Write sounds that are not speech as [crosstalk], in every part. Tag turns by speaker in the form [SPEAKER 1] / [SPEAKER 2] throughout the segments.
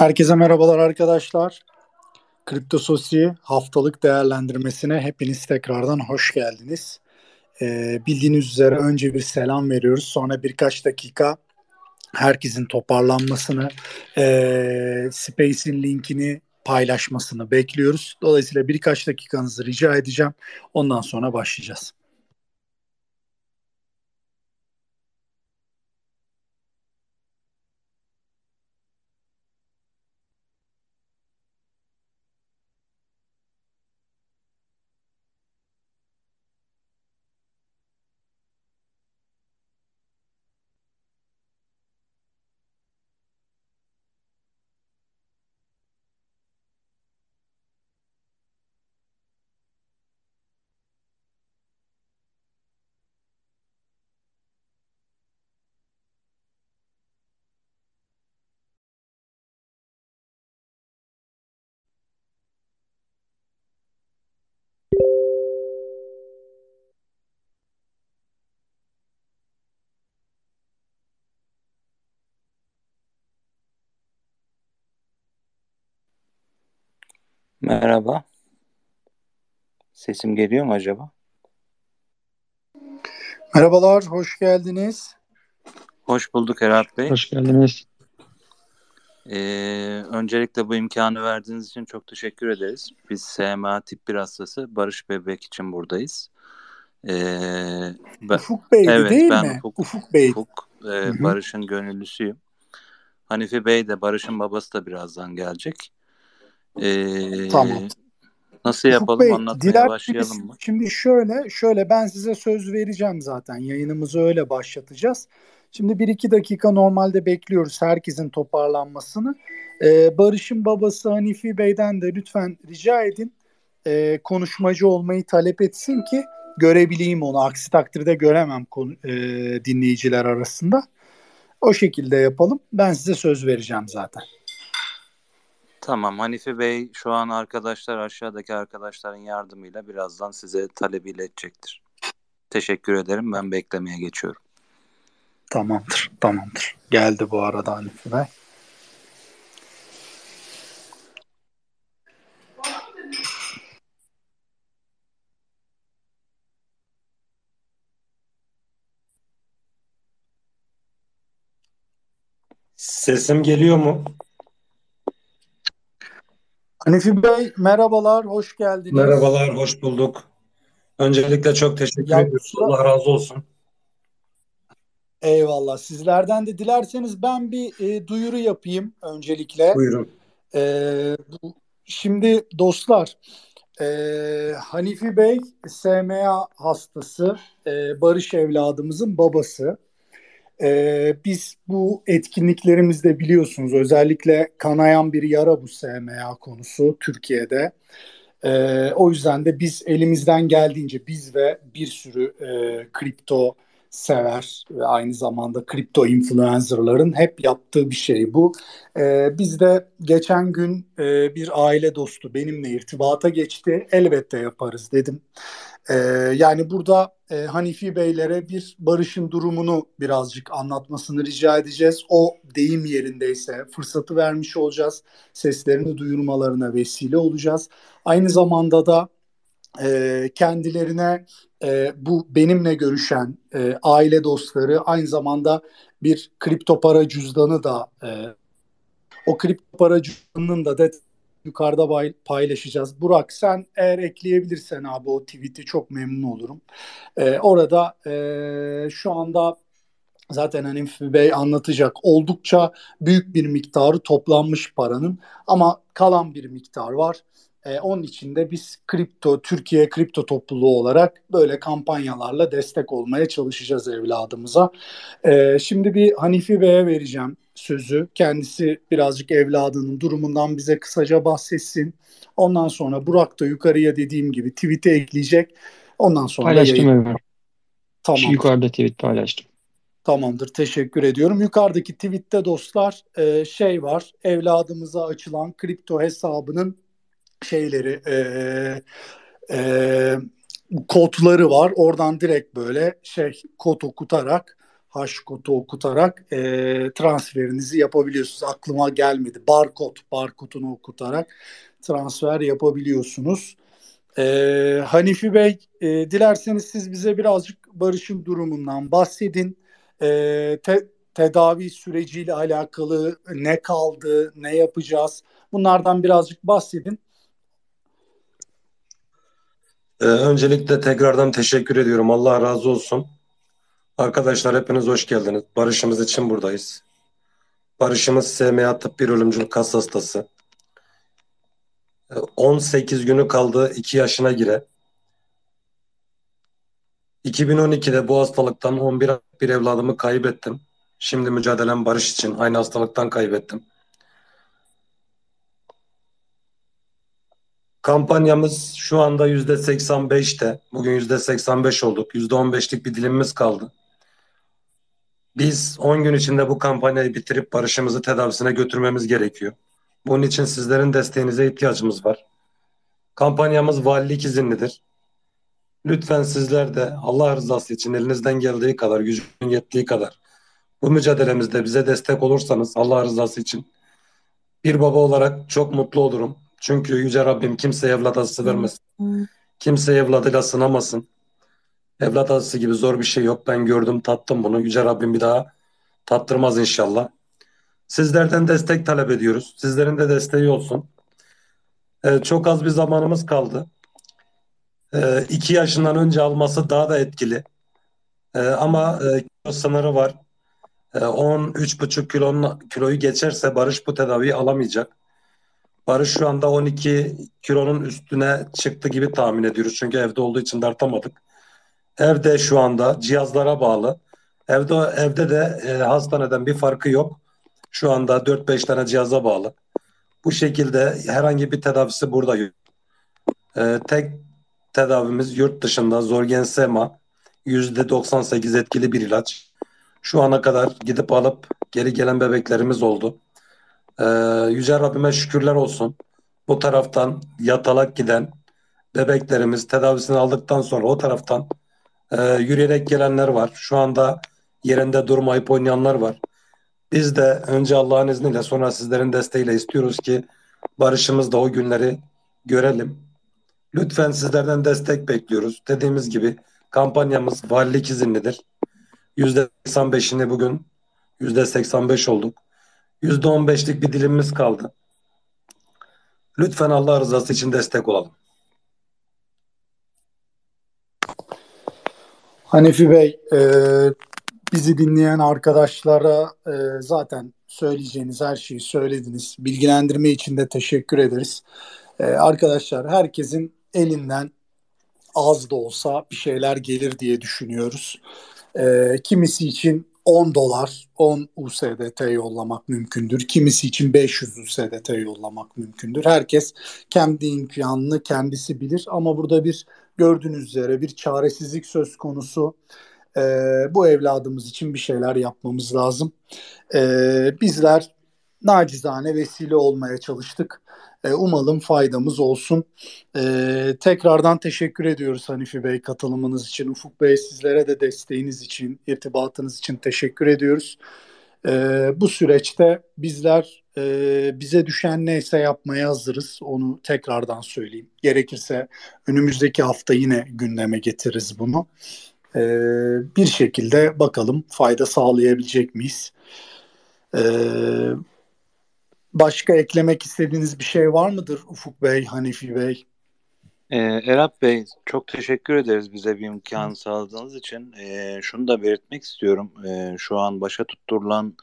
[SPEAKER 1] Herkese merhabalar arkadaşlar. Kripto Sosi haftalık değerlendirmesine hepiniz tekrardan hoş geldiniz. Ee, bildiğiniz üzere önce bir selam veriyoruz. Sonra birkaç dakika herkesin toparlanmasını, e, Space'in linkini paylaşmasını bekliyoruz. Dolayısıyla birkaç dakikanızı rica edeceğim. Ondan sonra başlayacağız.
[SPEAKER 2] Merhaba. Sesim geliyor mu acaba?
[SPEAKER 1] Merhabalar, hoş geldiniz.
[SPEAKER 2] Hoş bulduk Erhat Bey.
[SPEAKER 3] Hoş geldiniz.
[SPEAKER 2] Ee, öncelikle bu imkanı verdiğiniz için çok teşekkür ederiz. Biz SMA tip 1 hastası Barış Bebek için buradayız.
[SPEAKER 1] Ee, ben, Ufuk Bey evet, değil
[SPEAKER 2] ben
[SPEAKER 1] mi?
[SPEAKER 2] Ufuk,
[SPEAKER 1] Ufuk Bey.
[SPEAKER 2] Ufuk, e, Barış'ın gönüllüsüyüm. Hanifi Bey de Barış'ın babası da birazdan gelecek. Ee,
[SPEAKER 1] Tamam.
[SPEAKER 2] Nasıl yapalım
[SPEAKER 1] Bey,
[SPEAKER 2] anlatmaya başlayalım mı?
[SPEAKER 1] Şimdi şöyle, şöyle ben size söz vereceğim zaten. Yayınımızı öyle başlatacağız. Şimdi bir iki dakika normalde bekliyoruz herkesin toparlanmasını. Ee, Barış'ın babası Hanifi Bey'den de lütfen rica edin. Ee, konuşmacı olmayı talep etsin ki görebileyim onu. Aksi takdirde göremem konu, e, dinleyiciler arasında. O şekilde yapalım. Ben size söz vereceğim zaten.
[SPEAKER 2] Tamam Hanifi Bey şu an arkadaşlar aşağıdaki arkadaşların yardımıyla birazdan size talebi iletecektir. Teşekkür ederim. Ben beklemeye geçiyorum.
[SPEAKER 1] Tamamdır. Tamamdır. Geldi bu arada Hanifi Bey.
[SPEAKER 4] Sesim geliyor mu?
[SPEAKER 1] Hanifi Bey merhabalar, hoş geldiniz.
[SPEAKER 4] Merhabalar, hoş bulduk. Öncelikle çok teşekkür
[SPEAKER 1] Ya,
[SPEAKER 4] ediyorum. Allah razı olsun.
[SPEAKER 1] Eyvallah. Sizlerden de dilerseniz ben bir e, duyuru yapayım öncelikle.
[SPEAKER 4] Buyurun.
[SPEAKER 1] E, bu, şimdi dostlar, e, Hanifi Bey SMA hastası, e, Barış evladımızın babası. Ee, biz bu etkinliklerimizde biliyorsunuz özellikle kanayan bir yara bu SMA konusu Türkiye'de. Ee, o yüzden de biz elimizden geldiğince biz ve bir sürü e, kripto sever ve aynı zamanda kripto influencerların hep yaptığı bir şey bu. Ee, biz de geçen gün e, bir aile dostu benimle irtibata geçti. Elbette yaparız dedim. Ee, yani burada e, Hanifi Beylere bir Barış'ın durumunu birazcık anlatmasını rica edeceğiz. O deyim yerindeyse fırsatı vermiş olacağız. Seslerini duyurmalarına vesile olacağız. Aynı zamanda da e, kendilerine e, bu benimle görüşen e, aile dostları aynı zamanda bir kripto para cüzdanı da e, o kripto para cüzdanının da det yukarıda paylaşacağız. Burak sen eğer ekleyebilirsen abi o tweet'i çok memnun olurum. Ee, orada e, şu anda zaten hani Bey anlatacak oldukça büyük bir miktarı toplanmış paranın ama kalan bir miktar var. E, onun için de biz kripto, Türkiye kripto topluluğu olarak böyle kampanyalarla destek olmaya çalışacağız evladımıza. E, şimdi bir Hanifi Bey'e vereceğim sözü. Kendisi birazcık evladının durumundan bize kısaca bahsetsin. Ondan sonra Burak da yukarıya dediğim gibi tweet'e ekleyecek. Ondan sonra
[SPEAKER 3] Paylaştım Ömer.
[SPEAKER 1] Tamam.
[SPEAKER 3] Şu yukarıda tweet paylaştım.
[SPEAKER 1] Tamamdır. Teşekkür ediyorum. Yukarıdaki tweette dostlar e, şey var. Evladımıza açılan kripto hesabının şeyleri e, e, kodları var. Oradan direkt böyle şey kod okutarak Haşkot'u okutarak e, transferinizi yapabiliyorsunuz. Aklıma gelmedi. Barkod, barkodunu okutarak transfer yapabiliyorsunuz. E, Hanifi Bey, e, dilerseniz siz bize birazcık Barış'ın durumundan bahsedin. E, te, tedavi süreciyle alakalı ne kaldı, ne yapacağız? Bunlardan birazcık bahsedin.
[SPEAKER 4] Ee, öncelikle tekrardan teşekkür ediyorum. Allah razı olsun. Arkadaşlar hepiniz hoş geldiniz. Barışımız için buradayız. Barışımız SMA tıp bir ölümcül kas hastası. 18 ee, günü kaldı 2 yaşına gire. 2012'de bu hastalıktan 11 bir evladımı kaybettim. Şimdi mücadelem barış için aynı hastalıktan kaybettim. Kampanyamız şu anda yüzde 85'te. Bugün yüzde 85 olduk. Yüzde 15'lik bir dilimimiz kaldı. Biz 10 gün içinde bu kampanyayı bitirip barışımızı tedavisine götürmemiz gerekiyor. Bunun için sizlerin desteğinize ihtiyacımız var. Kampanyamız valilik izinlidir. Lütfen sizler de Allah rızası için elinizden geldiği kadar, gücün yettiği kadar bu mücadelemizde bize destek olursanız Allah rızası için bir baba olarak çok mutlu olurum. Çünkü Yüce Rabbim kimseye evlat acısı vermesin. Kimseye evladıyla sınamasın. Evlat acısı gibi zor bir şey yok. Ben gördüm, tattım bunu. Yüce Rabbim bir daha tattırmaz inşallah. Sizlerden destek talep ediyoruz. Sizlerin de desteği olsun. Ee, çok az bir zamanımız kaldı. Ee, iki yaşından önce alması daha da etkili. Ee, ama e, kilo sınırı var. Ee, 10-3,5 kilonun, kiloyu geçerse Barış bu tedaviyi alamayacak. Barış şu anda 12 kilonun üstüne çıktı gibi tahmin ediyoruz. Çünkü evde olduğu için dartamadık. Evde şu anda cihazlara bağlı. Evde evde de e, hastaneden bir farkı yok. Şu anda 4-5 tane cihaza bağlı. Bu şekilde herhangi bir tedavisi burada yok. E, tek tedavimiz yurt dışında Zorgensema %98 etkili bir ilaç. Şu ana kadar gidip alıp geri gelen bebeklerimiz oldu. Ee, Yüce Rabbime şükürler olsun. Bu taraftan yatalak giden bebeklerimiz tedavisini aldıktan sonra o taraftan e, yürüyerek gelenler var. Şu anda yerinde durmayıp oynayanlar var. Biz de önce Allah'ın izniyle sonra sizlerin desteğiyle istiyoruz ki barışımızda o günleri görelim. Lütfen sizlerden destek bekliyoruz. Dediğimiz gibi kampanyamız valilik izinlidir. %85'ini bugün %85 olduk. %15'lik bir dilimimiz kaldı. Lütfen Allah rızası için destek olalım.
[SPEAKER 1] Hanefi Bey, e, bizi dinleyen arkadaşlara e, zaten söyleyeceğiniz her şeyi söylediniz. Bilgilendirme için de teşekkür ederiz. E, arkadaşlar herkesin elinden az da olsa bir şeyler gelir diye düşünüyoruz. E, kimisi için 10 dolar 10 USDT yollamak mümkündür. Kimisi için 500 USDT yollamak mümkündür. Herkes kendi imkanını kendisi bilir ama burada bir gördüğünüz üzere bir çaresizlik söz konusu. Ee, bu evladımız için bir şeyler yapmamız lazım. Ee, bizler nacizane vesile olmaya çalıştık. E, umalım faydamız olsun. E, tekrardan teşekkür ediyoruz Hanifi Bey katılımınız için. Ufuk Bey sizlere de desteğiniz için, irtibatınız için teşekkür ediyoruz. E, bu süreçte bizler e, bize düşen neyse yapmaya hazırız. Onu tekrardan söyleyeyim. Gerekirse önümüzdeki hafta yine gündeme getiririz bunu. E, bir şekilde bakalım fayda sağlayabilecek miyiz? E, Başka eklemek istediğiniz bir şey var mıdır Ufuk Bey, Hanifi Bey?
[SPEAKER 2] Ee, Erap Bey çok teşekkür ederiz bize bir imkan sağladığınız için. Ee, şunu da belirtmek istiyorum. Ee, şu an başa tutturulan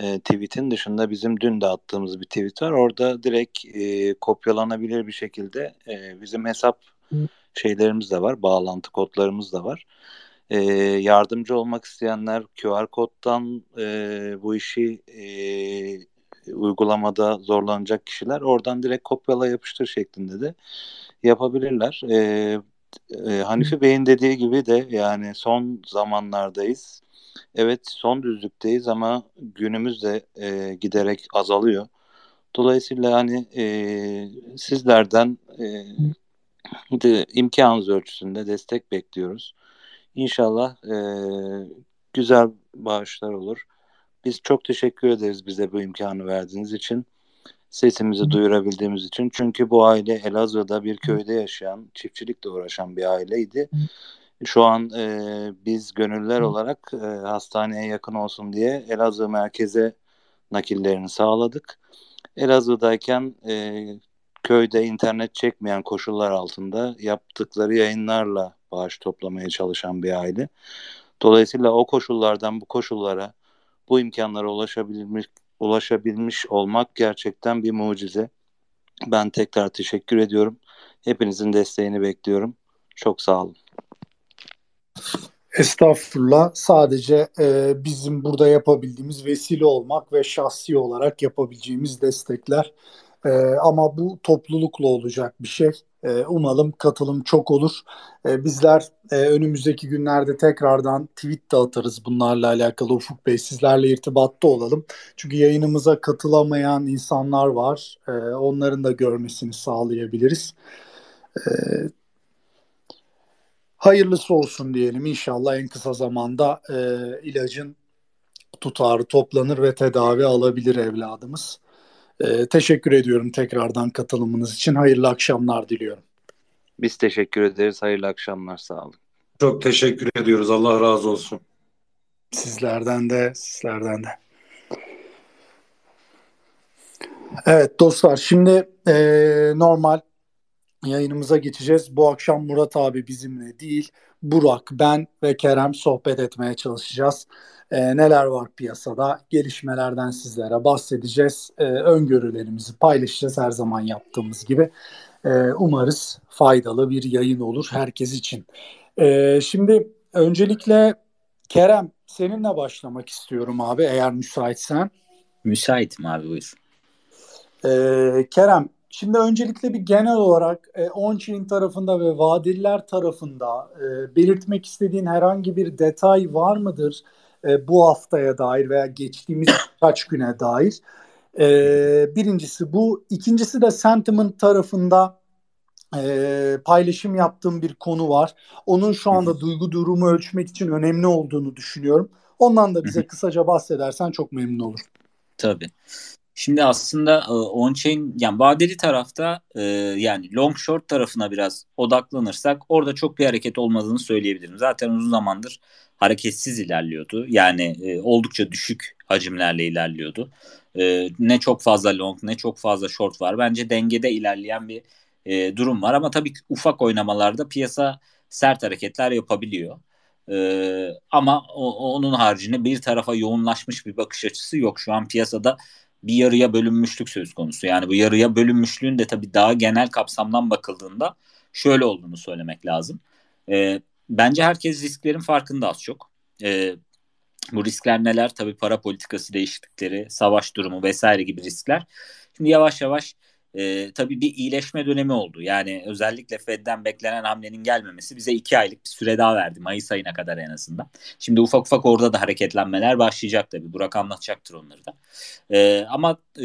[SPEAKER 2] e, tweetin dışında bizim dün de attığımız bir tweet var. Orada direkt e, kopyalanabilir bir şekilde e, bizim hesap şeylerimiz de var. Bağlantı kodlarımız da var. E, yardımcı olmak isteyenler QR koddan e, bu işi e, uygulamada zorlanacak kişiler oradan direkt kopyala yapıştır şeklinde de yapabilirler. E, e, Hanifi Bey'in dediği gibi de yani son zamanlardayız. Evet son düzlükteyiz ama günümüz de e, giderek azalıyor. Dolayısıyla hani e, sizlerden e, de, imkanınız ölçüsünde destek bekliyoruz. İnşallah e, güzel bağışlar olur. Biz çok teşekkür ederiz bize bu imkanı verdiğiniz için. Sesimizi duyurabildiğimiz için. Çünkü bu aile Elazığ'da bir köyde yaşayan, çiftçilikle uğraşan bir aileydi. Şu an e, biz gönüller olarak e, hastaneye yakın olsun diye Elazığ merkeze nakillerini sağladık. Elazığ'dayken e, köyde internet çekmeyen koşullar altında yaptıkları yayınlarla bağış toplamaya çalışan bir aile. Dolayısıyla o koşullardan bu koşullara bu imkanlara ulaşabilmiş ulaşabilmiş olmak gerçekten bir mucize. Ben tekrar teşekkür ediyorum. Hepinizin desteğini bekliyorum. Çok sağ olun.
[SPEAKER 1] Estağfurullah. Sadece e, bizim burada yapabildiğimiz vesile olmak ve şahsi olarak yapabileceğimiz destekler. E, ama bu toplulukla olacak bir şey. E, umalım katılım çok olur. E, bizler e, önümüzdeki günlerde tekrardan tweet de atarız bunlarla alakalı. Ufuk Bey sizlerle irtibatta olalım. Çünkü yayınımıza katılamayan insanlar var. E, onların da görmesini sağlayabiliriz. E, hayırlısı olsun diyelim. İnşallah en kısa zamanda e, ilacın tutarı toplanır ve tedavi alabilir evladımız. E, teşekkür ediyorum tekrardan katılımınız için. Hayırlı akşamlar diliyorum.
[SPEAKER 2] Biz teşekkür ederiz. Hayırlı akşamlar. Sağ olun.
[SPEAKER 4] Çok teşekkür ediyoruz. Allah razı olsun.
[SPEAKER 1] Sizlerden de, sizlerden de. Evet dostlar şimdi e, normal yayınımıza geçeceğiz. Bu akşam Murat abi bizimle değil, Burak, ben ve Kerem sohbet etmeye çalışacağız. E, neler var piyasada, gelişmelerden sizlere bahsedeceğiz. E, öngörülerimizi paylaşacağız her zaman yaptığımız gibi. E, umarız faydalı bir yayın olur herkes için. E, şimdi öncelikle Kerem seninle başlamak istiyorum abi eğer müsaitsen.
[SPEAKER 3] Müsaitim abi buyur.
[SPEAKER 1] E, Kerem Şimdi öncelikle bir genel olarak e, on-chain tarafında ve vadeliler tarafında e, belirtmek istediğin herhangi bir detay var mıdır e, bu haftaya dair veya geçtiğimiz [coughs] kaç güne dair? E, birincisi bu. İkincisi de sentiment tarafında e, paylaşım yaptığım bir konu var. Onun şu anda duygu durumu ölçmek için önemli olduğunu düşünüyorum. Ondan da bize kısaca bahsedersen çok memnun olurum.
[SPEAKER 3] Tabii. Şimdi aslında e, on-chain yani vadeli tarafta e, yani long short tarafına biraz odaklanırsak orada çok bir hareket olmadığını söyleyebilirim. Zaten uzun zamandır hareketsiz ilerliyordu. Yani e, oldukça düşük hacimlerle ilerliyordu. Ne çok fazla long ne çok fazla short var. Bence dengede ilerleyen bir durum var ama tabii ufak oynamalarda piyasa sert hareketler yapabiliyor. Ama onun haricinde bir tarafa yoğunlaşmış bir bakış açısı yok. Şu an piyasada bir yarıya bölünmüşlük söz konusu. Yani bu yarıya bölünmüşlüğün de tabii daha genel kapsamdan bakıldığında şöyle olduğunu söylemek lazım. E, bence herkes risklerin farkında az çok. E, bu riskler neler? Tabii para politikası değişiklikleri, savaş durumu vesaire gibi riskler. Şimdi yavaş yavaş e, tabii bir iyileşme dönemi oldu. Yani özellikle Fed'den beklenen hamlenin gelmemesi bize iki aylık bir süre daha verdi. Mayıs ayına kadar en azından. Şimdi ufak ufak orada da hareketlenmeler başlayacak tabii. Burak anlatacaktır onları da. E, ama e,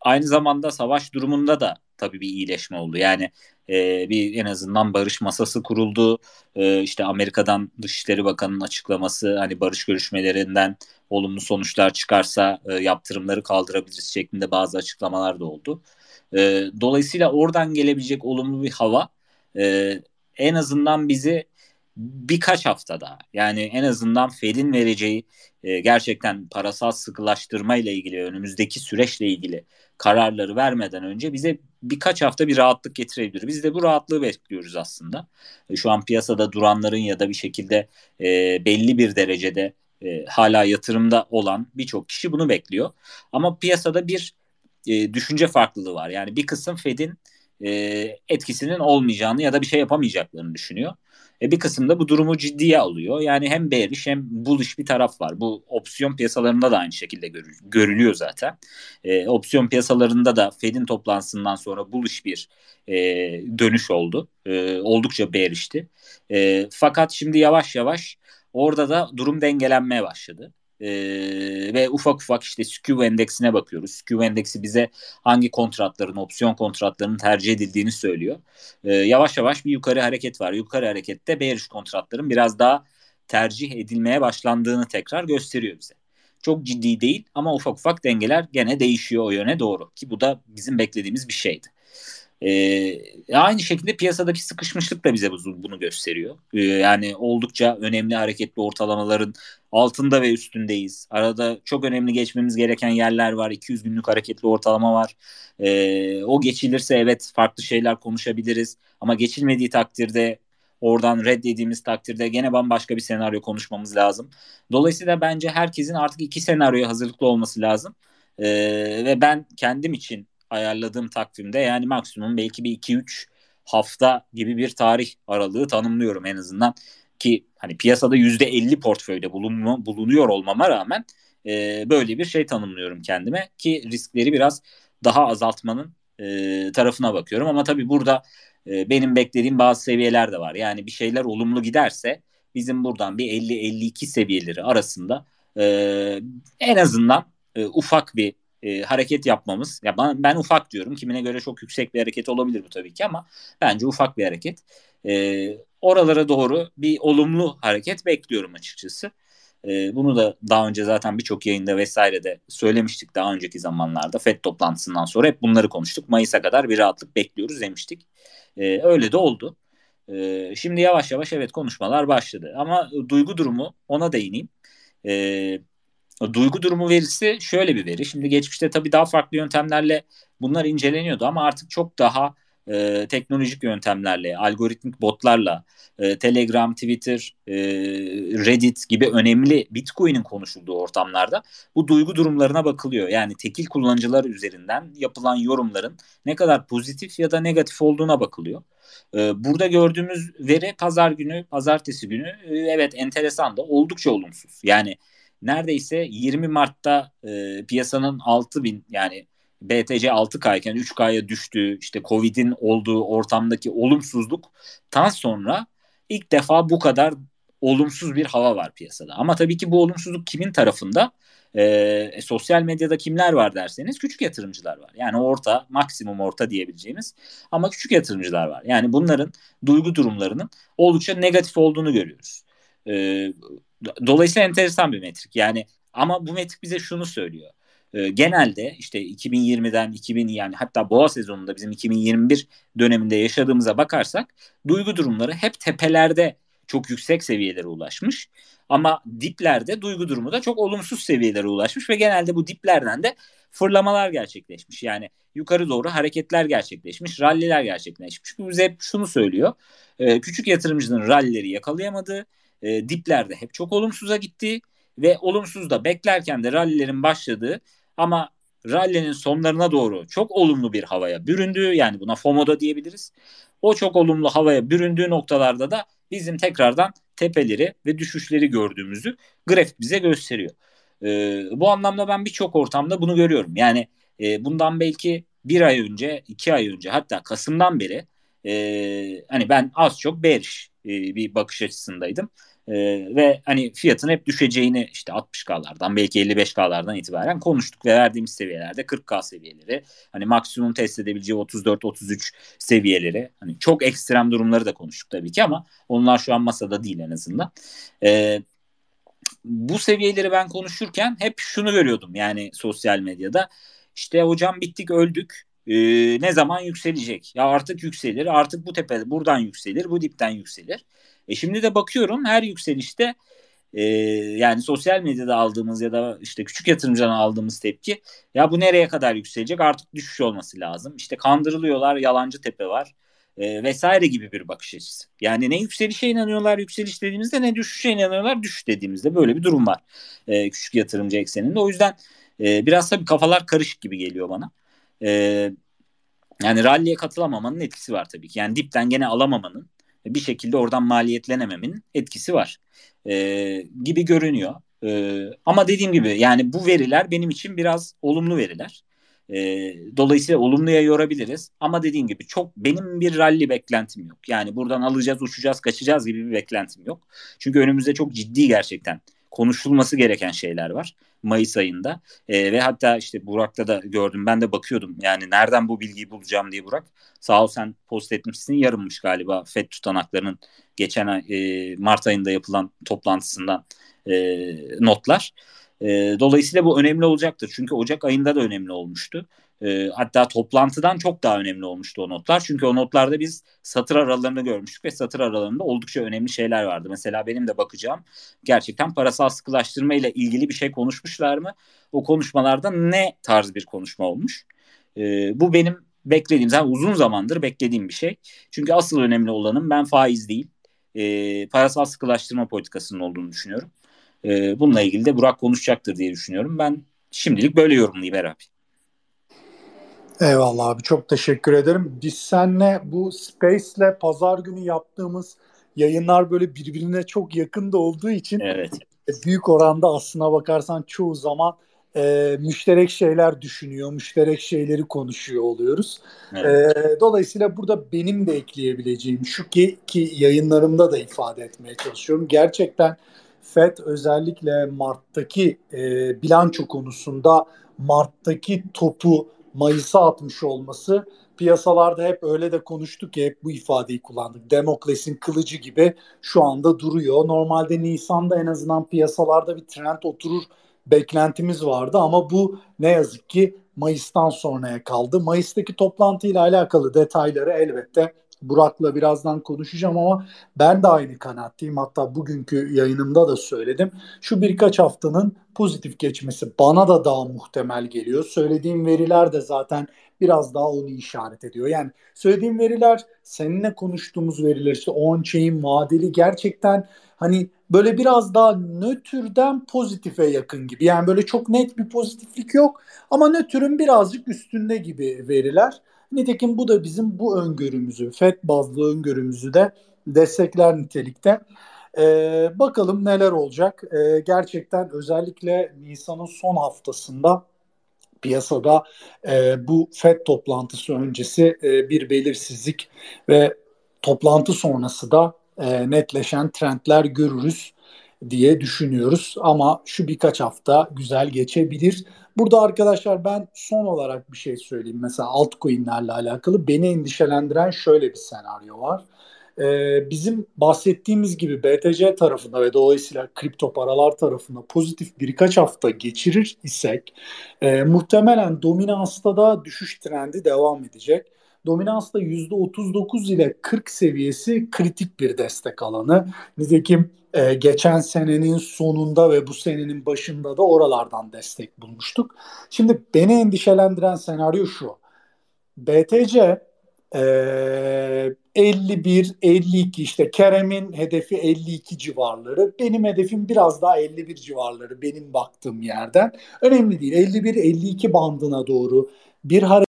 [SPEAKER 3] aynı zamanda savaş durumunda da tabii bir iyileşme oldu. Yani e, bir en azından barış masası kuruldu. E, işte Amerika'dan Dışişleri Bakanı'nın açıklaması hani barış görüşmelerinden olumlu sonuçlar çıkarsa e, yaptırımları kaldırabiliriz şeklinde bazı açıklamalar da oldu. E, dolayısıyla oradan gelebilecek olumlu bir hava e, en azından bizi birkaç haftada yani en azından Fed'in vereceği e, gerçekten parasal sıkılaştırma ile ilgili önümüzdeki süreçle ilgili kararları vermeden önce bize birkaç hafta bir rahatlık getirebilir. Biz de bu rahatlığı bekliyoruz aslında. E, şu an piyasada duranların ya da bir şekilde e, belli bir derecede e, hala yatırımda olan birçok kişi bunu bekliyor. Ama piyasada bir e, düşünce farklılığı var. Yani bir kısım Fed'in e, etkisinin olmayacağını ya da bir şey yapamayacaklarını düşünüyor. E, bir kısım da bu durumu ciddiye alıyor. Yani hem bearish hem bullish bir taraf var. Bu opsiyon piyasalarında da aynı şekilde gör, görülüyor zaten. E, opsiyon piyasalarında da Fed'in toplantısından sonra bullish bir e, dönüş oldu. E, oldukça bearish'ti. E, fakat şimdi yavaş yavaş orada da durum dengelenmeye başladı. Ee, ve ufak ufak işte skew endeksine bakıyoruz. Skew endeksi bize hangi kontratların, opsiyon kontratlarının tercih edildiğini söylüyor. Ee, yavaş yavaş bir yukarı hareket var. Yukarı harekette bearish kontratların biraz daha tercih edilmeye başlandığını tekrar gösteriyor bize. Çok ciddi değil ama ufak ufak dengeler gene değişiyor o yöne doğru ki bu da bizim beklediğimiz bir şeydi. Ee, aynı şekilde piyasadaki sıkışmışlık da bize bunu gösteriyor. Ee, yani oldukça önemli hareketli ortalamaların altında ve üstündeyiz. Arada çok önemli geçmemiz gereken yerler var. 200 günlük hareketli ortalama var. Ee, o geçilirse evet farklı şeyler konuşabiliriz. Ama geçilmediği takdirde oradan reddediğimiz takdirde gene bambaşka bir senaryo konuşmamız lazım. Dolayısıyla bence herkesin artık iki senaryoya hazırlıklı olması lazım. Ee, ve ben kendim için ayarladığım takvimde yani maksimum belki bir 2-3 hafta gibi bir tarih aralığı tanımlıyorum en azından. Ki hani piyasada %50 portföyde bulunma, bulunuyor olmama rağmen e, böyle bir şey tanımlıyorum kendime. Ki riskleri biraz daha azaltmanın e, tarafına bakıyorum. Ama tabii burada e, benim beklediğim bazı seviyeler de var. Yani bir şeyler olumlu giderse bizim buradan bir 50-52 seviyeleri arasında e, en azından e, ufak bir e, hareket yapmamız. Ya ben, ben ufak diyorum. Kimine göre çok yüksek bir hareket olabilir bu tabii ki ama bence ufak bir hareket. E, oralara doğru bir olumlu hareket bekliyorum açıkçası. E, bunu da daha önce zaten birçok yayında vesaire de söylemiştik daha önceki zamanlarda. FED toplantısından sonra hep bunları konuştuk. Mayıs'a kadar bir rahatlık bekliyoruz demiştik. E, öyle de oldu. E, şimdi yavaş yavaş evet konuşmalar başladı. Ama duygu durumu ona değineyim. E, Duygu durumu verisi şöyle bir veri. Şimdi geçmişte tabii daha farklı yöntemlerle bunlar inceleniyordu ama artık çok daha e, teknolojik yöntemlerle, algoritmik botlarla, e, Telegram, Twitter, e, Reddit gibi önemli Bitcoin'in konuşulduğu ortamlarda bu duygu durumlarına bakılıyor. Yani tekil kullanıcılar üzerinden yapılan yorumların ne kadar pozitif ya da negatif olduğuna bakılıyor. E, burada gördüğümüz veri pazar günü, pazartesi günü e, evet enteresan da oldukça olumsuz. Yani neredeyse 20 Mart'ta e, piyasanın 6000 yani BTC 6K iken 3K'ya düştüğü işte Covid'in olduğu ortamdaki olumsuzluktan sonra ilk defa bu kadar olumsuz bir hava var piyasada. Ama tabii ki bu olumsuzluk kimin tarafında? E, sosyal medyada kimler var derseniz küçük yatırımcılar var. Yani orta, maksimum orta diyebileceğimiz ama küçük yatırımcılar var. Yani bunların duygu durumlarının oldukça negatif olduğunu görüyoruz. E, Dolayısıyla enteresan bir metrik. Yani ama bu metrik bize şunu söylüyor. E, genelde işte 2020'den 2000 yani hatta boğa sezonunda bizim 2021 döneminde yaşadığımıza bakarsak duygu durumları hep tepelerde çok yüksek seviyelere ulaşmış. Ama diplerde duygu durumu da çok olumsuz seviyelere ulaşmış ve genelde bu diplerden de fırlamalar gerçekleşmiş. Yani yukarı doğru hareketler gerçekleşmiş, ralliler gerçekleşmiş. Bu bize hep şunu söylüyor. E, küçük yatırımcının rallileri yakalayamadığı, e, diplerde hep çok olumsuza gitti ve olumsuz da beklerken de rallilerin başladığı ama rallinin sonlarına doğru çok olumlu bir havaya büründüğü yani buna FOMO diyebiliriz. O çok olumlu havaya büründüğü noktalarda da bizim tekrardan tepeleri ve düşüşleri gördüğümüzü grafik bize gösteriyor. Ee, bu anlamda ben birçok ortamda bunu görüyorum. Yani e, bundan belki bir ay önce, iki ay önce hatta Kasım'dan beri e, hani ben az çok bearish e, bir bakış açısındaydım. E, ve hani fiyatın hep düşeceğini işte 60K'lardan belki 55K'lardan itibaren konuştuk ve verdiğimiz seviyelerde 40K seviyeleri hani maksimum test edebileceği 34-33 seviyeleri hani çok ekstrem durumları da konuştuk tabii ki ama onlar şu an masada değil en azından. E, bu seviyeleri ben konuşurken hep şunu görüyordum yani sosyal medyada işte hocam bittik öldük e, ne zaman yükselecek? Ya artık yükselir, artık bu tepe buradan yükselir, bu dipten yükselir. E şimdi de bakıyorum her yükselişte e, yani sosyal medyada aldığımız ya da işte küçük yatırımcıdan aldığımız tepki ya bu nereye kadar yükselecek artık düşüş olması lazım. İşte kandırılıyorlar, yalancı tepe var e, vesaire gibi bir bakış açısı. Yani ne yükselişe inanıyorlar yükseliş dediğimizde ne düşüşe inanıyorlar düşüş dediğimizde böyle bir durum var e, küçük yatırımcı ekseninde. O yüzden e, biraz tabii kafalar karışık gibi geliyor bana. E, yani rally'e katılamamanın etkisi var tabii ki. Yani dipten gene alamamanın bir şekilde oradan maliyetlenememenin etkisi var e, gibi görünüyor. E, ama dediğim gibi yani bu veriler benim için biraz olumlu veriler. E, dolayısıyla olumluya yorabiliriz. Ama dediğim gibi çok benim bir rally beklentim yok. Yani buradan alacağız, uçacağız, kaçacağız gibi bir beklentim yok. Çünkü önümüzde çok ciddi gerçekten konuşulması gereken şeyler var Mayıs ayında. E, ve hatta işte Burak'ta da gördüm. Ben de bakıyordum. Yani nereden bu bilgiyi bulacağım diye Burak. Sağ ol sen post etmişsin. Yarınmış galiba FED tutanaklarının geçen ay e, Mart ayında yapılan toplantısından e, notlar. E, dolayısıyla bu önemli olacaktır. Çünkü Ocak ayında da önemli olmuştu. E, hatta toplantıdan çok daha önemli olmuştu o notlar. Çünkü o notlarda biz satır aralarını görmüştük ve satır aralarında oldukça önemli şeyler vardı. Mesela benim de bakacağım gerçekten parasal sıkılaştırma ile ilgili bir şey konuşmuşlar mı? O konuşmalarda ne tarz bir konuşma olmuş? E, bu benim beklediğim, zaten uzun zamandır beklediğim bir şey. Çünkü asıl önemli olanın ben faiz değil, e, parasal sıkılaştırma politikasının olduğunu düşünüyorum. E, bununla ilgili de Burak konuşacaktır diye düşünüyorum. Ben şimdilik böyle yorumlayayım Er abi.
[SPEAKER 1] Eyvallah abi çok teşekkür ederim. Biz seninle bu Space'le pazar günü yaptığımız yayınlar böyle birbirine çok yakında olduğu için
[SPEAKER 3] evet.
[SPEAKER 1] büyük oranda aslına bakarsan çoğu zaman e, müşterek şeyler düşünüyor, müşterek şeyleri konuşuyor oluyoruz. Evet. E, dolayısıyla burada benim de ekleyebileceğim şu ki ki yayınlarımda da ifade etmeye çalışıyorum. Gerçekten FED özellikle Mart'taki e, bilanço konusunda Mart'taki topu Mayıs'a atmış olması piyasalarda hep öyle de konuştuk ki hep bu ifadeyi kullandık. Demokles'in kılıcı gibi şu anda duruyor. Normalde Nisan'da en azından piyasalarda bir trend oturur beklentimiz vardı ama bu ne yazık ki Mayıs'tan sonraya kaldı. Mayıs'taki toplantıyla alakalı detayları elbette Burak'la birazdan konuşacağım ama ben de aynı kanaatteyim. Hatta bugünkü yayınımda da söyledim. Şu birkaç haftanın pozitif geçmesi bana da daha muhtemel geliyor. Söylediğim veriler de zaten biraz daha onu işaret ediyor. Yani söylediğim veriler seninle konuştuğumuz veriler işte on-chain vadeli gerçekten hani böyle biraz daha nötrden pozitife yakın gibi. Yani böyle çok net bir pozitiflik yok ama nötrün birazcık üstünde gibi veriler. Nitekim bu da bizim bu öngörümüzü, FED bazlı öngörümüzü de destekler nitelikte. Ee, bakalım neler olacak. Ee, gerçekten özellikle Nisan'ın son haftasında piyasada e, bu FED toplantısı öncesi e, bir belirsizlik ve toplantı sonrası da e, netleşen trendler görürüz diye düşünüyoruz. Ama şu birkaç hafta güzel geçebilir. Burada arkadaşlar ben son olarak bir şey söyleyeyim. Mesela altcoin'lerle alakalı beni endişelendiren şöyle bir senaryo var. Ee, bizim bahsettiğimiz gibi BTC tarafında ve dolayısıyla kripto paralar tarafında pozitif birkaç hafta geçirir isek e, muhtemelen dominansta da düşüş trendi devam edecek. Dominansta %39 ile 40 seviyesi kritik bir destek alanı. Nitekim e, geçen senenin sonunda ve bu senenin başında da oralardan destek bulmuştuk. Şimdi beni endişelendiren senaryo şu. BTC e, 51, 52 işte Kerem'in hedefi 52 civarları. Benim hedefim biraz daha 51 civarları benim baktığım yerden. Önemli değil. 51-52 bandına doğru bir hareket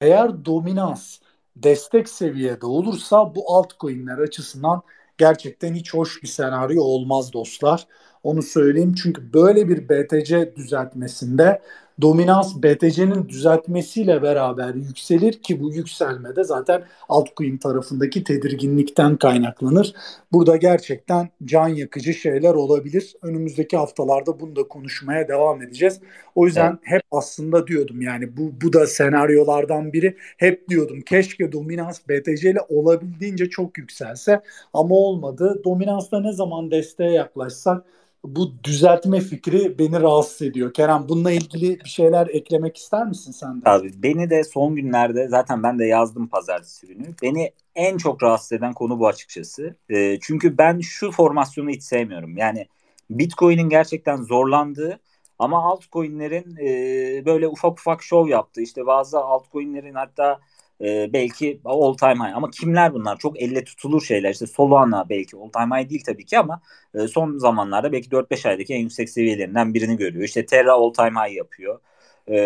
[SPEAKER 1] Eğer dominans destek seviyede olursa bu altcoin'ler açısından gerçekten hiç hoş bir senaryo olmaz dostlar. Onu söyleyeyim çünkü böyle bir BTC düzeltmesinde dominans BTC'nin düzeltmesiyle beraber yükselir ki bu yükselmede zaten altcoin tarafındaki tedirginlikten kaynaklanır. Burada gerçekten can yakıcı şeyler olabilir. Önümüzdeki haftalarda bunu da konuşmaya devam edeceğiz. O yüzden evet. hep aslında diyordum yani bu bu da senaryolardan biri. Hep diyordum keşke dominans BTC ile olabildiğince çok yükselse ama olmadı. Dominansta ne zaman desteğe yaklaşsak bu düzeltme fikri beni rahatsız ediyor. Kerem bununla ilgili bir şeyler eklemek ister misin sen de?
[SPEAKER 3] Abi beni de son günlerde zaten ben de yazdım pazartesi günü. Beni en çok rahatsız eden konu bu açıkçası. E, çünkü ben şu formasyonu hiç sevmiyorum. Yani Bitcoin'in gerçekten zorlandığı ama altcoin'lerin e, böyle ufak ufak şov yaptığı işte bazı altcoin'lerin hatta e, belki all time high ama kimler bunlar? Çok elle tutulur şeyler. İşte Solana belki all time high değil tabii ki ama e, son zamanlarda belki 4-5 aydaki en yüksek seviyelerinden birini görüyor. İşte Terra all time high yapıyor. E,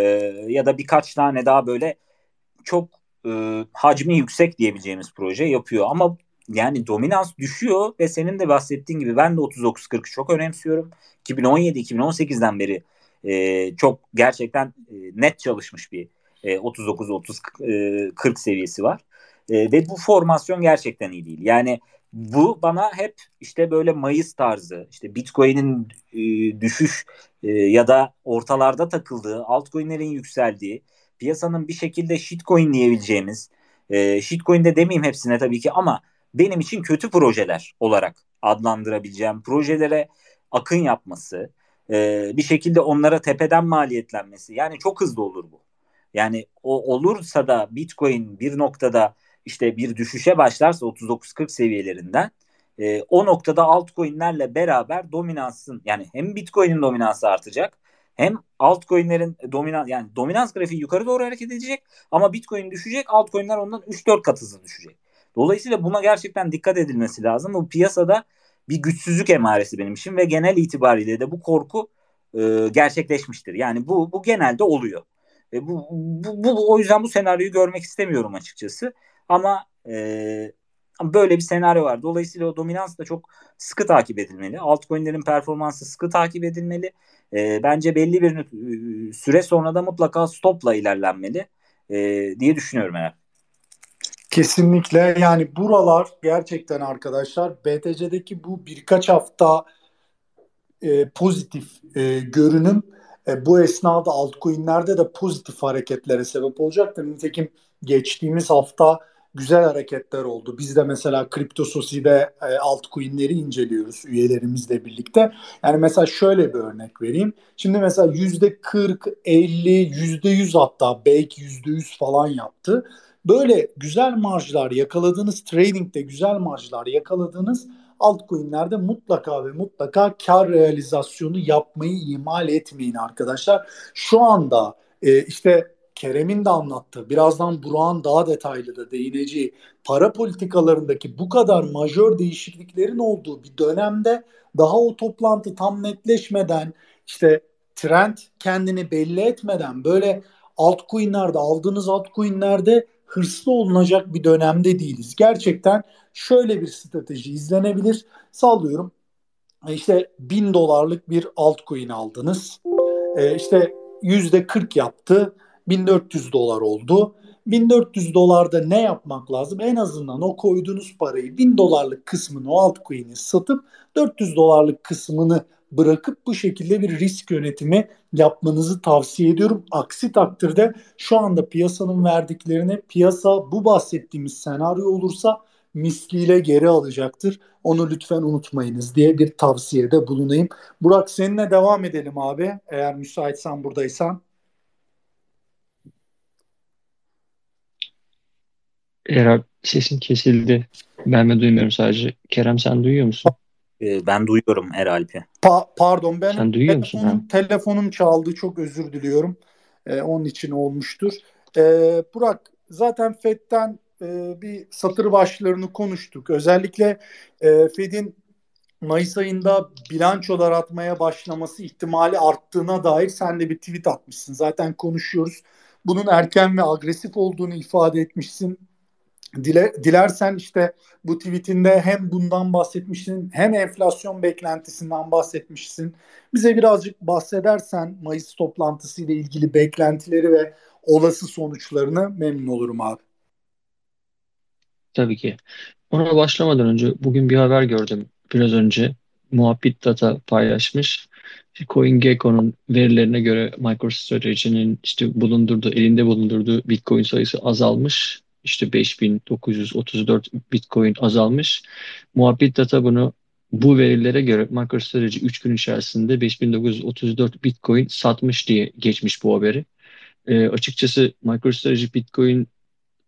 [SPEAKER 3] ya da birkaç tane daha böyle çok e, hacmi yüksek diyebileceğimiz proje yapıyor. Ama yani dominans düşüyor ve senin de bahsettiğin gibi ben de 39-40'ı çok önemsiyorum. 2017-2018'den beri e, çok gerçekten e, net çalışmış bir E, 39-30-40 e, seviyesi var. E, ve bu formasyon gerçekten iyi değil. Yani bu bana hep işte böyle Mayıs tarzı işte Bitcoin'in e, düşüş e, ya da ortalarda takıldığı, altcoin'lerin yükseldiği, piyasanın bir şekilde shitcoin diyebileceğimiz, e, shitcoin de demeyeyim hepsine tabii ki ama benim için kötü projeler olarak adlandırabileceğim projelere akın yapması, e, bir şekilde onlara tepeden maliyetlenmesi. Yani çok hızlı olur bu. Yani o olursa da Bitcoin bir noktada işte bir düşüşe başlarsa 39-40 seviyelerinden e, o noktada altcoin'lerle beraber dominansın yani hem Bitcoin'in dominansı artacak hem altcoin'lerin dominans yani dominans grafiği yukarı doğru hareket edecek ama Bitcoin düşecek altcoin'ler ondan 3-4 kat hızlı düşecek. Dolayısıyla buna gerçekten dikkat edilmesi lazım. Bu piyasada bir güçsüzlük emaresi benim için ve genel itibariyle de bu korku e, gerçekleşmiştir. Yani bu bu genelde oluyor. E, bu, bu, bu o yüzden bu senaryoyu görmek istemiyorum açıkçası. Ama e, böyle bir senaryo var. Dolayısıyla o dominans da çok sıkı takip edilmeli. Altcoin'lerin performansı sıkı takip edilmeli. E, bence belli bir e, süre sonra da mutlaka stopla ilerlenmeli e, diye düşünüyorum eğer.
[SPEAKER 1] Kesinlikle yani buralar gerçekten arkadaşlar BTC'deki bu birkaç hafta e, pozitif e, görünüm e, bu esnada altcoin'lerde de pozitif hareketlere sebep olacaktır. Nitekim geçtiğimiz hafta güzel hareketler oldu. Biz de mesela Kripto Sosi'de e, altcoin'leri inceliyoruz üyelerimizle birlikte. Yani mesela şöyle bir örnek vereyim. Şimdi mesela yüzde 40, 50, yüzde 100 hatta belki yüzde 100 falan yaptı. Böyle güzel marjlar yakaladığınız tradingde güzel marjlar yakaladığınız altcoin'lerde mutlaka ve mutlaka kar realizasyonu yapmayı ihmal etmeyin arkadaşlar. Şu anda e, işte Kerem'in de anlattığı, birazdan Burak'ın daha detaylı da değineceği para politikalarındaki bu kadar majör değişikliklerin olduğu bir dönemde daha o toplantı tam netleşmeden işte trend kendini belli etmeden böyle altcoin'lerde aldığınız altcoin'lerde hırslı olunacak bir dönemde değiliz. Gerçekten şöyle bir strateji izlenebilir. Sallıyorum işte bin dolarlık bir altcoin aldınız. Ee, işte yüzde 40 yaptı. 1400 dolar oldu. 1400 dolarda ne yapmak lazım? En azından o koyduğunuz parayı 1000 dolarlık kısmını o altcoin'i satıp 400 dolarlık kısmını bırakıp bu şekilde bir risk yönetimi yapmanızı tavsiye ediyorum. Aksi takdirde şu anda piyasanın verdiklerini piyasa bu bahsettiğimiz senaryo olursa misliyle geri alacaktır. Onu lütfen unutmayınız diye bir tavsiyede bulunayım. Burak seninle devam edelim abi. Eğer müsaitsen buradaysan.
[SPEAKER 5] Eğer sesin kesildi. Ben mi duymuyorum sadece. Kerem sen duyuyor musun?
[SPEAKER 3] Ee, ben duyuyorum Eralp'i.
[SPEAKER 1] Pa- pardon ben
[SPEAKER 5] Sen duyuyor musun?
[SPEAKER 1] telefonum, telefonum çaldı çok özür diliyorum. Ee, onun için olmuştur. Ee, Burak zaten FED'den e, bir satır başlarını konuştuk. Özellikle e, FED'in Mayıs ayında bilançolar atmaya başlaması ihtimali arttığına dair sen de bir tweet atmışsın. Zaten konuşuyoruz. Bunun erken ve agresif olduğunu ifade etmişsin. Dile, dilersen işte bu tweetinde hem bundan bahsetmişsin hem enflasyon beklentisinden bahsetmişsin. Bize birazcık bahsedersen Mayıs toplantısı ile ilgili beklentileri ve olası sonuçlarını memnun olurum abi.
[SPEAKER 5] Tabii ki. Ona başlamadan önce bugün bir haber gördüm biraz önce. Muhabbet Data paylaşmış. CoinGecko'nun verilerine göre MicroStrategy'nin işte bulundurduğu, elinde bulundurduğu Bitcoin sayısı azalmış işte 5934 Bitcoin azalmış. Muhabbet Data bunu bu verilere göre MicroStrategy 3 gün içerisinde 5934 Bitcoin satmış diye geçmiş bu haberi. E, açıkçası MicroStrategy Bitcoin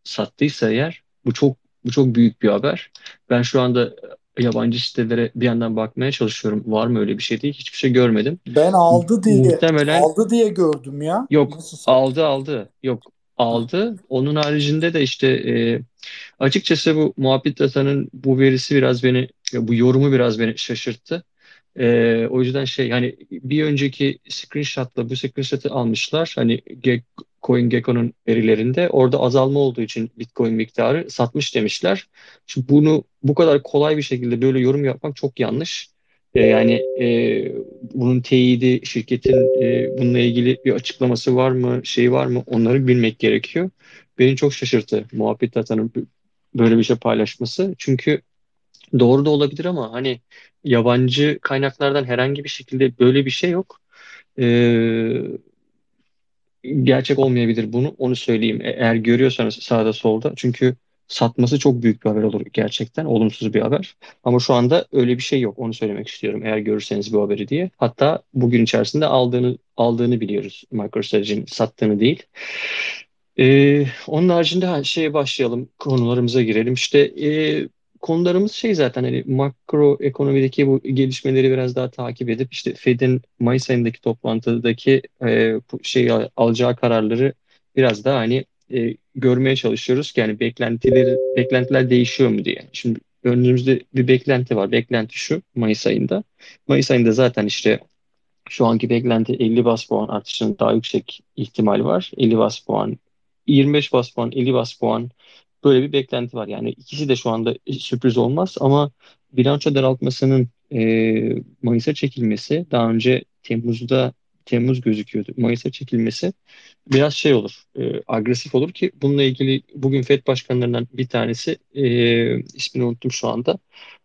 [SPEAKER 5] sattıysa eğer bu çok bu çok büyük bir haber. Ben şu anda yabancı sitelere bir yandan bakmaya çalışıyorum. Var mı öyle bir şey değil. Hiçbir şey görmedim.
[SPEAKER 1] Ben aldı diye Muhtemelen, aldı diye gördüm ya.
[SPEAKER 5] Yok aldı aldı. Yok aldı. Onun haricinde de işte e, açıkçası bu muhabbet datanın bu verisi biraz beni bu yorumu biraz beni şaşırttı. E, o yüzden şey hani bir önceki screenshot'la bu screenshot'ı almışlar. Hani CoinGecko'nun verilerinde orada azalma olduğu için Bitcoin miktarı satmış demişler. Şimdi bunu bu kadar kolay bir şekilde böyle yorum yapmak çok yanlış. Yani e, bunun teyidi, şirketin e, bununla ilgili bir açıklaması var mı, şey var mı onları bilmek gerekiyor. Beni çok şaşırttı muhabbet datanın böyle bir şey paylaşması. Çünkü doğru da olabilir ama hani yabancı kaynaklardan herhangi bir şekilde böyle bir şey yok. Ee, gerçek olmayabilir bunu onu söyleyeyim. E, eğer görüyorsanız sağda solda çünkü satması çok büyük bir haber olur gerçekten olumsuz bir haber. Ama şu anda öyle bir şey yok onu söylemek istiyorum eğer görürseniz bu haberi diye. Hatta bugün içerisinde aldığını aldığını biliyoruz MicroStrategy'nin sattığını değil. Ee, onun haricinde şeye başlayalım konularımıza girelim. İşte e, konularımız şey zaten hani makro ekonomideki bu gelişmeleri biraz daha takip edip işte Fed'in Mayıs ayındaki toplantıdaki e, şey alacağı kararları biraz daha hani e, görmeye çalışıyoruz ki yani beklentiler beklentiler değişiyor mu diye. Şimdi önümüzde bir beklenti var. Beklenti şu Mayıs ayında. Mayıs ayında zaten işte şu anki beklenti 50 bas puan artışının daha yüksek ihtimali var. 50 bas puan, 25 bas puan, 50 bas puan Böyle bir beklenti var. Yani ikisi de şu anda sürpriz olmaz ama bilanço daraltmasının e, Mayıs'a çekilmesi daha önce Temmuz'da Temmuz gözüküyordu. Mayıs'a çekilmesi biraz şey olur, e, agresif olur ki bununla ilgili bugün FED başkanlarından bir tanesi e, ismini unuttum şu anda.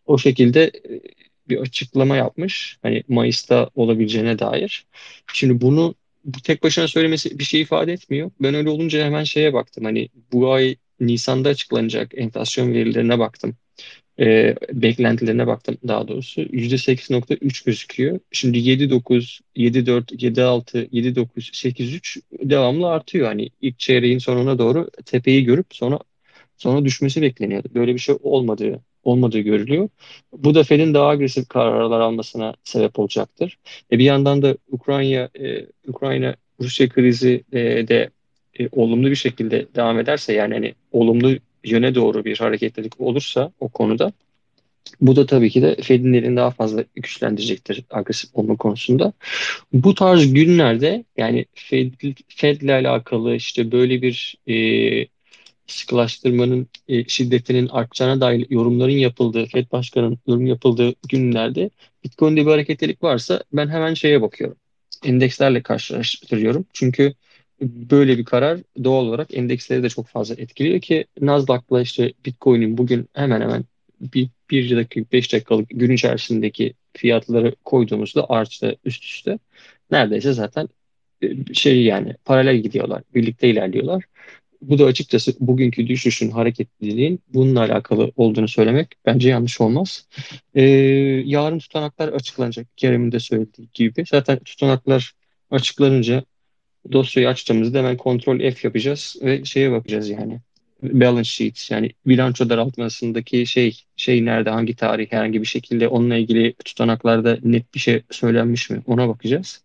[SPEAKER 5] O şekilde e, bir açıklama yapmış. Hani Mayıs'ta olabileceğine dair. Şimdi bunu bu tek başına söylemesi bir şey ifade etmiyor. Ben öyle olunca hemen şeye baktım. Hani bu ay Nisan'da açıklanacak enflasyon verilerine baktım. E, beklentilerine baktım daha doğrusu. %8.3 gözüküyor. Şimdi 7.9, 7.4, 7.6, 7.9, 8.3 devamlı artıyor. Hani ilk çeyreğin sonuna doğru tepeyi görüp sonra sonra düşmesi bekleniyordu. Böyle bir şey olmadığı olmadığı görülüyor. Bu da Fed'in daha agresif kararlar almasına sebep olacaktır. E bir yandan da Ukrayna e, Ukrayna Rusya krizi e, de e, olumlu bir şekilde devam ederse yani hani olumlu yöne doğru bir hareketlilik olursa o konuda bu da tabii ki de Fed'in elini daha fazla güçlendirecektir agresif olma konusunda. Bu tarz günlerde yani Fed, Fed'le alakalı işte böyle bir e, sıkılaştırmanın e, şiddetinin artacağına dair yorumların yapıldığı, Fed Başkanı'nın yorum yapıldığı günlerde Bitcoin'de bir hareketlilik varsa ben hemen şeye bakıyorum. Endekslerle karşılaştırıyorum. Çünkü böyle bir karar doğal olarak endeksleri de çok fazla etkiliyor ki Nasdaq'la işte Bitcoin'in bugün hemen hemen bir, bir dakika, beş dakikalık gün içerisindeki fiyatları koyduğumuzda artı üst üste neredeyse zaten e, şey yani paralel gidiyorlar, birlikte ilerliyorlar. Bu da açıkçası bugünkü düşüşün hareketliliğin bununla alakalı olduğunu söylemek bence yanlış olmaz. Ee, yarın tutanaklar açıklanacak Kerem'in de söylediği gibi. Zaten tutanaklar açıklanınca dosyayı açtığımızda hemen kontrol F yapacağız ve şeye bakacağız yani. Balance sheet yani bilanço daraltmasındaki şey şey nerede hangi tarih herhangi bir şekilde onunla ilgili tutanaklarda net bir şey söylenmiş mi ona bakacağız.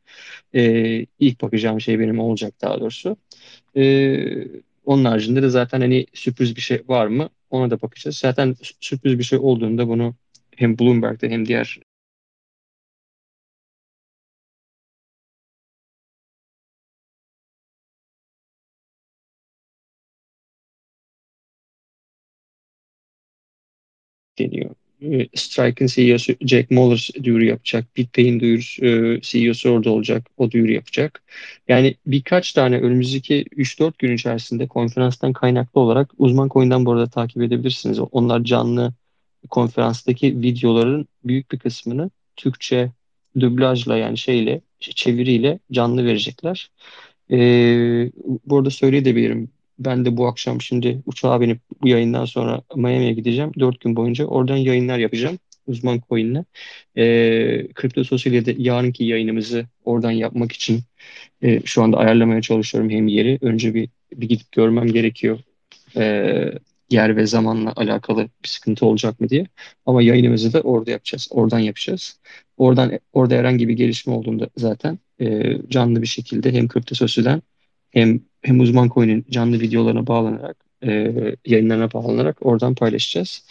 [SPEAKER 5] Ee, ilk bakacağım şey benim olacak daha doğrusu. Ee, onun haricinde de zaten hani sürpriz bir şey var mı ona da bakacağız. Zaten sürpriz bir şey olduğunda bunu hem Bloomberg'de hem diğer E, Strike'ın CEO'su Jack Muller duyuru yapacak. BitPay'in duyurusu, e, CEO'su orada olacak. O duyuru yapacak. Yani birkaç tane önümüzdeki 3-4 gün içerisinde konferanstan kaynaklı olarak uzman coin'den bu arada takip edebilirsiniz. Onlar canlı konferanstaki videoların büyük bir kısmını Türkçe dublajla yani şeyle çeviriyle canlı verecekler. Ee, burada söyleyebilirim. Ben de bu akşam şimdi uçağa binip bu yayından sonra Miami'ye gideceğim. Dört gün boyunca oradan yayınlar yapacağım. Uzman Coin'le. Ee, Kripto Sosyal'de yarınki yayınımızı oradan yapmak için e, şu anda ayarlamaya çalışıyorum hem yeri. Önce bir, bir gidip görmem gerekiyor. Ee, yer ve zamanla alakalı bir sıkıntı olacak mı diye. Ama yayınımızı da orada yapacağız. Oradan yapacağız. Oradan orada herhangi bir gelişme olduğunda zaten e, canlı bir şekilde hem Kripto Sosyal'den hem hem uzman coin'in canlı videolarına bağlanarak e, yayınlarına bağlanarak oradan paylaşacağız.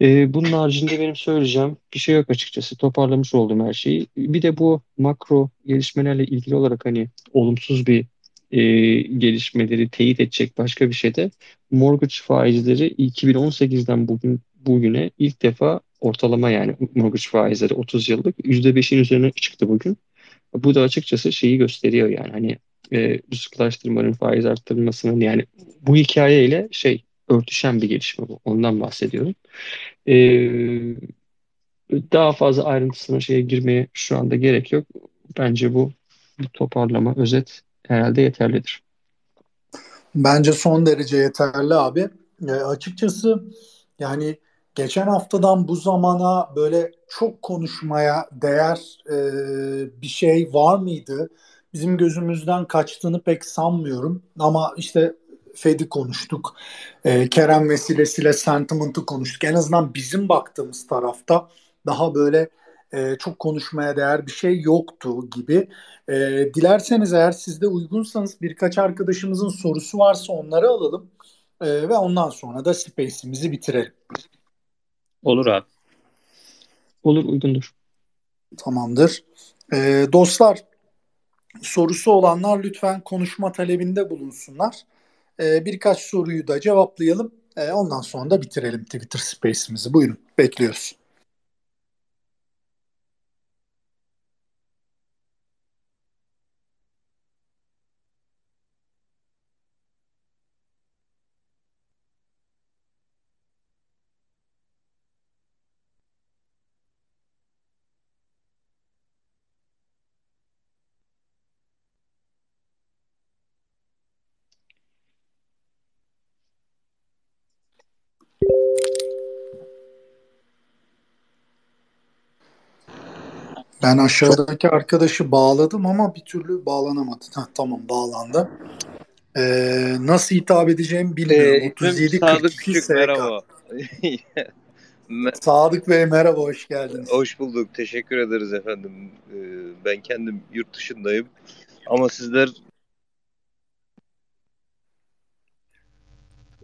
[SPEAKER 5] E, bunun haricinde benim söyleyeceğim bir şey yok açıkçası. Toparlamış oldum her şeyi. Bir de bu makro gelişmelerle ilgili olarak hani olumsuz bir e, gelişmeleri teyit edecek başka bir şey de mortgage faizleri 2018'den bugün bugüne ilk defa ortalama yani mortgage faizleri 30 yıllık %5'in üzerine çıktı bugün. Bu da açıkçası şeyi gösteriyor yani hani e, rızıklaştırmanın faiz arttırmasının yani bu hikayeyle şey örtüşen bir gelişme bu. Ondan bahsediyorum. E, daha fazla ayrıntısına şeye girmeye şu anda gerek yok. Bence bu toparlama, özet herhalde yeterlidir.
[SPEAKER 1] Bence son derece yeterli abi. E, açıkçası yani geçen haftadan bu zamana böyle çok konuşmaya değer e, bir şey var mıydı? Bizim gözümüzden kaçtığını pek sanmıyorum. Ama işte Fed'i konuştuk. E, Kerem vesilesiyle sentiment'ı konuştuk. En azından bizim baktığımız tarafta daha böyle e, çok konuşmaya değer bir şey yoktu gibi. E, dilerseniz eğer sizde uygunsanız birkaç arkadaşımızın sorusu varsa onları alalım e, ve ondan sonra da Space'imizi bitirelim.
[SPEAKER 3] Olur abi.
[SPEAKER 5] Olur uygundur.
[SPEAKER 1] Tamamdır. E, dostlar sorusu olanlar lütfen konuşma talebinde bulunsunlar. E, birkaç soruyu da cevaplayalım. E, ondan sonra da bitirelim Twitter Space'imizi. Buyurun bekliyoruz. Ben aşağıdaki arkadaşı bağladım ama bir türlü bağlanamadı. Heh, tamam bağlandı. Ee, nasıl hitap edeceğimi bilmiyorum.
[SPEAKER 6] Ee,
[SPEAKER 1] 37
[SPEAKER 6] Sadık
[SPEAKER 1] 42
[SPEAKER 6] Küçük
[SPEAKER 1] SK.
[SPEAKER 6] merhaba. [laughs]
[SPEAKER 1] Sadık Bey merhaba hoş geldiniz.
[SPEAKER 6] Hoş bulduk. Teşekkür ederiz efendim. Ee, ben kendim yurt dışındayım. Ama sizler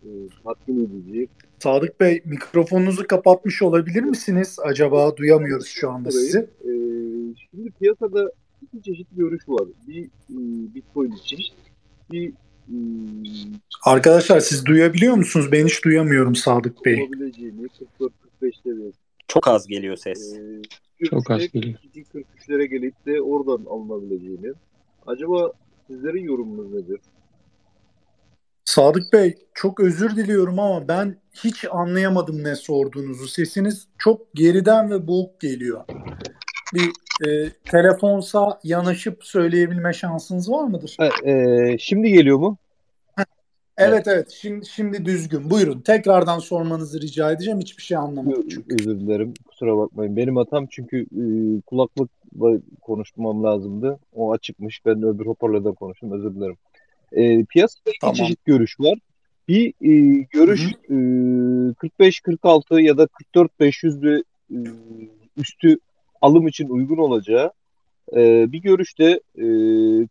[SPEAKER 6] e, tatmin edici.
[SPEAKER 1] Sadık Bey mikrofonunuzu kapatmış olabilir misiniz? Acaba duyamıyoruz şu anda sizi.
[SPEAKER 6] e, şimdi piyasada iki çeşit görüş var. Bir e, Bitcoin için, bir e,
[SPEAKER 1] Arkadaşlar siz duyabiliyor musunuz? Ben hiç duyamıyorum Sadık Bey.
[SPEAKER 6] olabileceğini 44-45 seviyesi.
[SPEAKER 3] Çok az geliyor ses.
[SPEAKER 6] E,
[SPEAKER 5] Çok az geliyor.
[SPEAKER 6] 42-43'lere gelip de oradan alınabileceğini. Acaba sizlerin yorumunuz nedir?
[SPEAKER 1] Sadık Bey çok özür diliyorum ama ben hiç anlayamadım ne sorduğunuzu. Sesiniz çok geriden ve boğuk geliyor. Bir e, telefonsa yanaşıp söyleyebilme şansınız var mıdır?
[SPEAKER 6] Ha, e, şimdi geliyor mu?
[SPEAKER 1] Evet evet şimdi, şimdi düzgün. Buyurun tekrardan sormanızı rica edeceğim. Hiçbir şey anlamadım çünkü.
[SPEAKER 6] Özür dilerim. Kusura bakmayın. Benim hatam çünkü e, kulaklıkla konuşmam lazımdı. O açıkmış. Ben öbür hoparlörden konuştum. Özür dilerim. E, piyasada iki
[SPEAKER 1] Tamam.
[SPEAKER 6] çeşit görüş var. Bir e, görüş e, 45-46 ya da 44-500'lü e, üstü alım için uygun olacağı. E, bir görüşte e,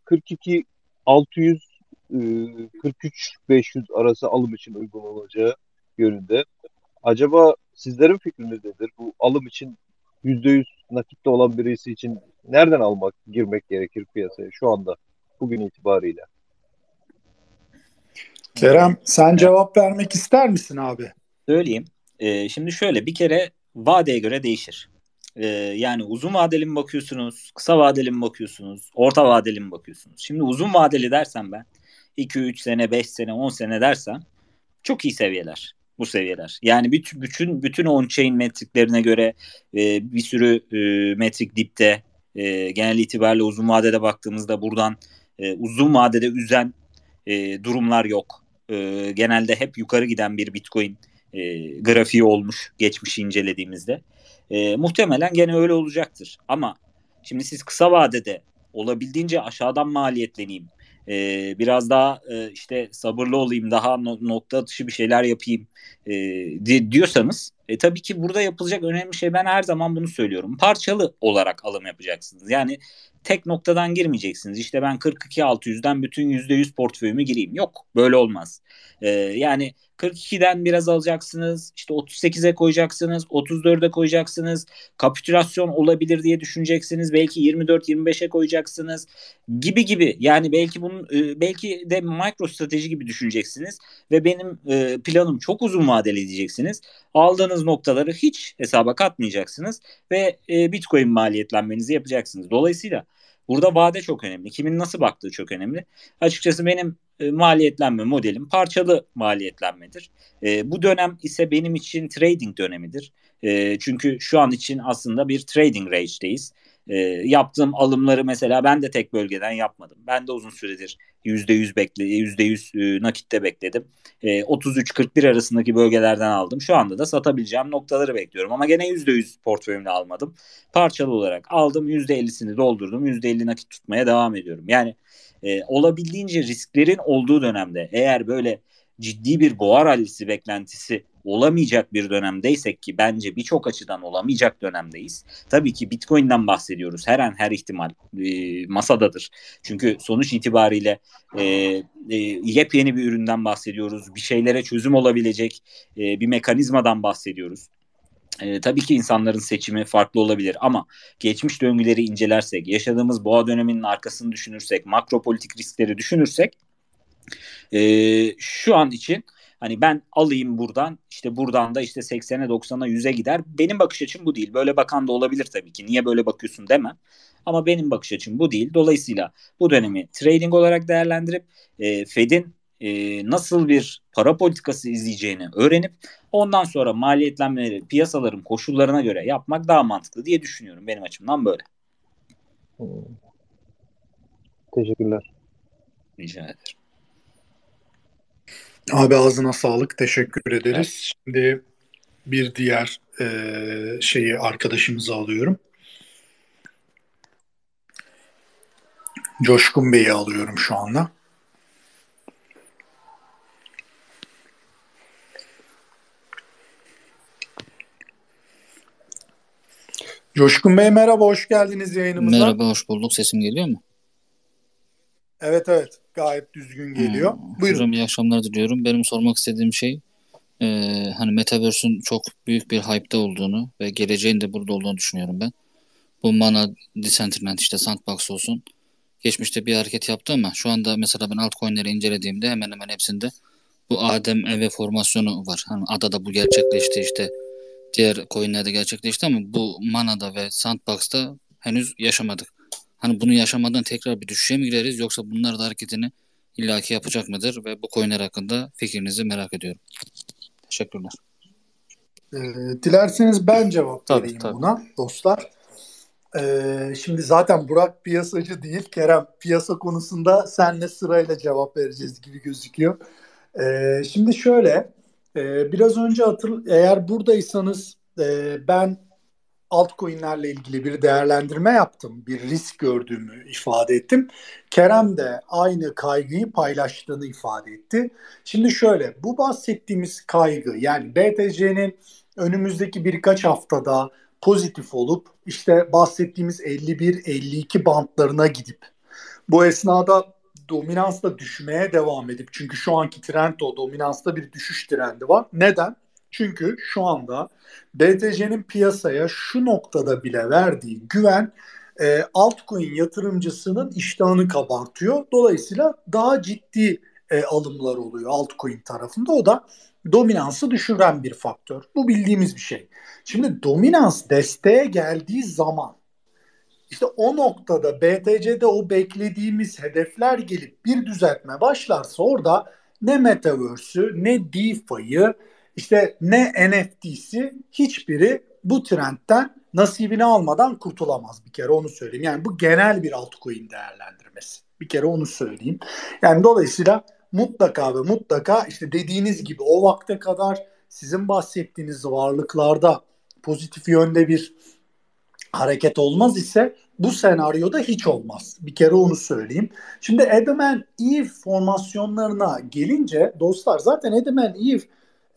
[SPEAKER 6] 42 600 e, 43 500 arası alım için uygun olacağı yönünde. Acaba sizlerin fikriniz nedir? Bu alım için %100 nakitte olan birisi için nereden almak, girmek gerekir piyasaya şu anda, bugün itibariyle?
[SPEAKER 1] Kerem sen cevap vermek ister misin abi?
[SPEAKER 3] Söyleyeyim. Ee, şimdi şöyle bir kere vadeye göre değişir. Ee, yani uzun vadeli mi bakıyorsunuz, kısa vadeli mi bakıyorsunuz, orta vadeli mi bakıyorsunuz? Şimdi uzun vadeli dersen ben 2-3 sene, 5 sene, 10 sene dersen çok iyi seviyeler bu seviyeler. Yani bütün bütün bütün on-chain metriklerine göre e, bir sürü e, metrik dipte e, genel itibariyle uzun vadede baktığımızda buradan e, uzun vadede üzen e, durumlar yok. E, genelde hep yukarı giden bir Bitcoin e, grafiği olmuş geçmişi incelediğimizde. E, muhtemelen gene öyle olacaktır. Ama şimdi siz kısa vadede olabildiğince aşağıdan maliyetleneyim. E, biraz daha e, işte sabırlı olayım, daha no- nokta atışı bir şeyler yapayım e, di- diyorsanız e, tabii ki burada yapılacak önemli şey ben her zaman bunu söylüyorum. Parçalı olarak alım yapacaksınız. Yani tek noktadan girmeyeceksiniz. İşte ben 42 600'den bütün %100 portföyümü gireyim. Yok böyle olmaz. Ee, yani 42'den biraz alacaksınız. İşte 38'e koyacaksınız. 34'e koyacaksınız. Kapitülasyon olabilir diye düşüneceksiniz. Belki 24-25'e koyacaksınız. Gibi gibi. Yani belki bunun e, belki de mikro strateji gibi düşüneceksiniz ve benim e, planım çok uzun vadeli diyeceksiniz. Aldığınız noktaları hiç hesaba katmayacaksınız ve e, Bitcoin maliyetlenmenizi yapacaksınız. Dolayısıyla Burada vade çok önemli. Kimin nasıl baktığı çok önemli. Açıkçası benim e, maliyetlenme modelim parçalı maliyetlenmedir. E, bu dönem ise benim için trading dönemidir. E, çünkü şu an için aslında bir trading range'deyiz. E, yaptığım alımları mesela ben de tek bölgeden yapmadım. Ben de uzun süredir %100 bekle %100 e, nakitte bekledim. E, 33-41 arasındaki bölgelerden aldım. Şu anda da satabileceğim noktaları bekliyorum ama gene %100 portföyümle almadım. Parçalı olarak aldım %50'sini doldurdum. %50 nakit tutmaya devam ediyorum. Yani e, olabildiğince risklerin olduğu dönemde eğer böyle ciddi bir boğa rallisi beklentisi olamayacak bir dönemdeysek ki bence birçok açıdan olamayacak dönemdeyiz. Tabii ki Bitcoin'den bahsediyoruz. Her an her ihtimal e, masadadır. Çünkü sonuç itibariyle e, e, yepyeni bir üründen bahsediyoruz. Bir şeylere çözüm olabilecek e, bir mekanizmadan bahsediyoruz. E, tabii ki insanların seçimi farklı olabilir ama geçmiş döngüleri incelersek, yaşadığımız boğa döneminin arkasını düşünürsek, makro politik riskleri düşünürsek e, şu an için hani ben alayım buradan işte buradan da işte 80'e 90'a 100'e gider. Benim bakış açım bu değil. Böyle bakan da olabilir tabii ki. Niye böyle bakıyorsun demem. Ama benim bakış açım bu değil. Dolayısıyla bu dönemi trading olarak değerlendirip e, Fed'in e, nasıl bir para politikası izleyeceğini öğrenip ondan sonra maliyetlenmeleri piyasaların koşullarına göre yapmak daha mantıklı diye düşünüyorum. Benim açımdan böyle.
[SPEAKER 6] Teşekkürler.
[SPEAKER 3] Rica ederim.
[SPEAKER 1] Abi ağzına sağlık. Teşekkür ederiz. Şimdi bir diğer e, şeyi arkadaşımızı alıyorum. Coşkun Bey'i alıyorum şu anda. Coşkun Bey merhaba, hoş geldiniz yayınımıza.
[SPEAKER 7] Merhaba, hoş bulduk. Sesim geliyor mu?
[SPEAKER 1] Evet evet, gayet düzgün geliyor.
[SPEAKER 7] Hmm.
[SPEAKER 1] Buyurun.
[SPEAKER 7] Hocam iyi akşamlar diliyorum. Benim sormak istediğim şey e, hani Metaverse'ün çok büyük bir hype'da olduğunu ve geleceğin de burada olduğunu düşünüyorum ben. Bu Mana, Decentraland işte Sandbox olsun. Geçmişte bir hareket yaptı ama şu anda mesela ben altcoin'leri incelediğimde hemen hemen hepsinde bu Adem Eve formasyonu var. Hani adada bu gerçekleşti işte diğer coin'lerde gerçekleşti ama bu Mana'da ve Sandbox'ta henüz yaşamadık. Hani bunu yaşamadan tekrar bir düşüşe mi gireriz yoksa bunlar da hareketini illaki yapacak mıdır ve bu coin'ler hakkında fikrinizi merak ediyorum. Teşekkürler.
[SPEAKER 1] Ee, dilerseniz ben cevap
[SPEAKER 7] Tabii,
[SPEAKER 1] vereyim
[SPEAKER 7] tabii.
[SPEAKER 1] buna dostlar. Ee, şimdi zaten Burak piyasacı değil. Kerem piyasa konusunda senle sırayla cevap vereceğiz gibi gözüküyor. Ee, şimdi şöyle e, biraz önce hatır, eğer buradaysanız e, ben altcoin'lerle ilgili bir değerlendirme yaptım. Bir risk gördüğümü ifade ettim. Kerem de aynı kaygıyı paylaştığını ifade etti. Şimdi şöyle bu bahsettiğimiz kaygı yani BTC'nin önümüzdeki birkaç haftada pozitif olup işte bahsettiğimiz 51-52 bantlarına gidip bu esnada dominansla düşmeye devam edip çünkü şu anki trend o dominansta bir düşüş trendi var. Neden? Çünkü şu anda BTC'nin piyasaya şu noktada bile verdiği güven e, altcoin yatırımcısının iştahını kabartıyor. Dolayısıyla daha ciddi e, alımlar oluyor altcoin tarafında. O da dominansı düşüren bir faktör. Bu bildiğimiz bir şey. Şimdi dominans desteğe geldiği zaman işte o noktada BTC'de o beklediğimiz hedefler gelip bir düzeltme başlarsa orada ne Metaverse'ü ne DeFi'yi işte ne NFT'si hiçbiri bu trendten nasibini almadan kurtulamaz bir kere onu söyleyeyim. Yani bu genel bir altcoin değerlendirmesi. Bir kere onu söyleyeyim. Yani dolayısıyla mutlaka ve mutlaka işte dediğiniz gibi o vakte kadar sizin bahsettiğiniz varlıklarda pozitif yönde bir hareket olmaz ise bu senaryoda hiç olmaz. Bir kere onu söyleyeyim. Şimdi and Eve formasyonlarına gelince dostlar zaten and Eve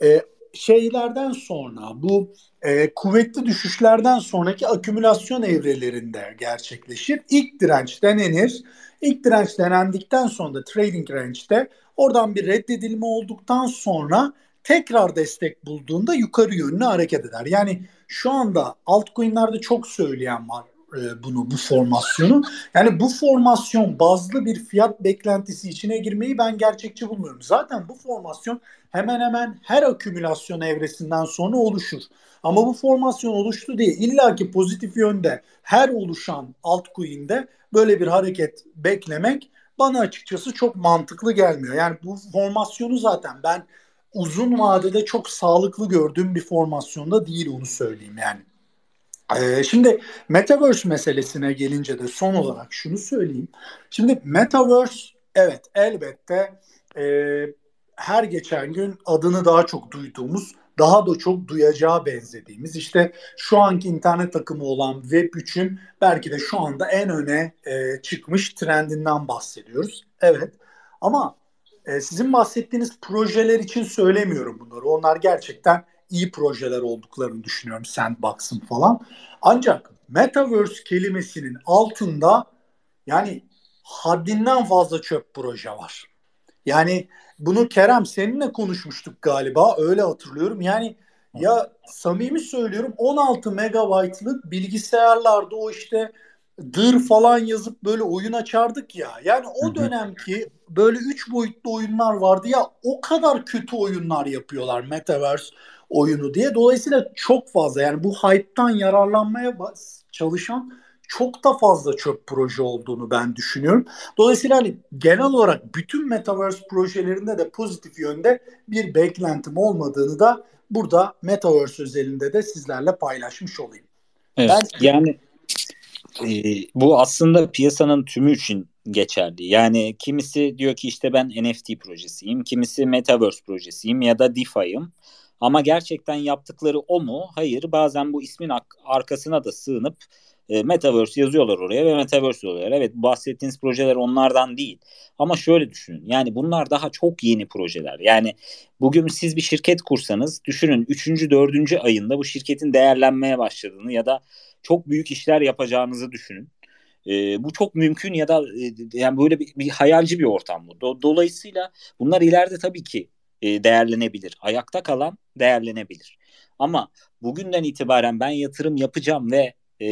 [SPEAKER 1] e, şeylerden sonra bu e, kuvvetli düşüşlerden sonraki akümülasyon evrelerinde gerçekleşir. İlk direnç denenir. İlk direnç denendikten sonra da trading range'de oradan bir reddedilme olduktan sonra tekrar destek bulduğunda yukarı yönlü hareket eder. Yani şu anda altcoin'lerde çok söyleyen var e, bunu bu formasyonu. Yani bu formasyon bazlı bir fiyat beklentisi içine girmeyi ben gerçekçi bulmuyorum. Zaten bu formasyon hemen hemen her akümülasyon evresinden sonra oluşur. Ama bu formasyon oluştu diye illaki pozitif yönde her oluşan altcoin'de böyle bir hareket beklemek bana açıkçası çok mantıklı gelmiyor. Yani bu formasyonu zaten ben uzun vadede çok sağlıklı gördüğüm bir formasyonda değil onu söyleyeyim yani. Ee, şimdi Metaverse meselesine gelince de son olarak şunu söyleyeyim. Şimdi Metaverse evet elbette e, her geçen gün adını daha çok duyduğumuz, daha da çok duyacağı benzediğimiz işte şu anki internet akımı olan Web3'ün belki de şu anda en öne e, çıkmış trendinden bahsediyoruz. Evet ama e, sizin bahsettiğiniz projeler için söylemiyorum bunları. Onlar gerçekten iyi projeler olduklarını düşünüyorum Sandbox'ın falan. Ancak Metaverse kelimesinin altında yani haddinden fazla çöp proje var. Yani bunu Kerem seninle konuşmuştuk galiba öyle hatırlıyorum. Yani ya samimi söylüyorum 16 megabaytlık bilgisayarlarda o işte dır falan yazıp böyle oyun açardık ya. Yani o dönemki böyle üç boyutlu oyunlar vardı ya o kadar kötü oyunlar yapıyorlar Metaverse oyunu diye. Dolayısıyla çok fazla yani bu hype'tan yararlanmaya çalışan çok da fazla çöp proje olduğunu ben düşünüyorum. Dolayısıyla hani genel olarak bütün Metaverse projelerinde de pozitif yönde bir beklentim olmadığını da burada Metaverse özelinde de sizlerle paylaşmış olayım.
[SPEAKER 3] Evet, ben, yani e, bu aslında piyasanın tümü için geçerli. Yani kimisi diyor ki işte ben NFT projesiyim, kimisi Metaverse projesiyim ya da DeFi'yim. Ama gerçekten yaptıkları o mu? Hayır. Bazen bu ismin arkasına da sığınıp e, Metaverse yazıyorlar oraya ve Metaverse oluyor. Evet bahsettiğiniz projeler onlardan değil. Ama şöyle düşünün. Yani bunlar daha çok yeni projeler. Yani bugün siz bir şirket kursanız düşünün 3. 4. ayında bu şirketin değerlenmeye başladığını ya da çok büyük işler yapacağınızı düşünün. E, bu çok mümkün ya da e, yani böyle bir, bir hayalci bir ortam bu. Do- dolayısıyla bunlar ileride tabii ki e, değerlenebilir. Ayakta kalan değerlenebilir. Ama bugünden itibaren ben yatırım yapacağım ve e,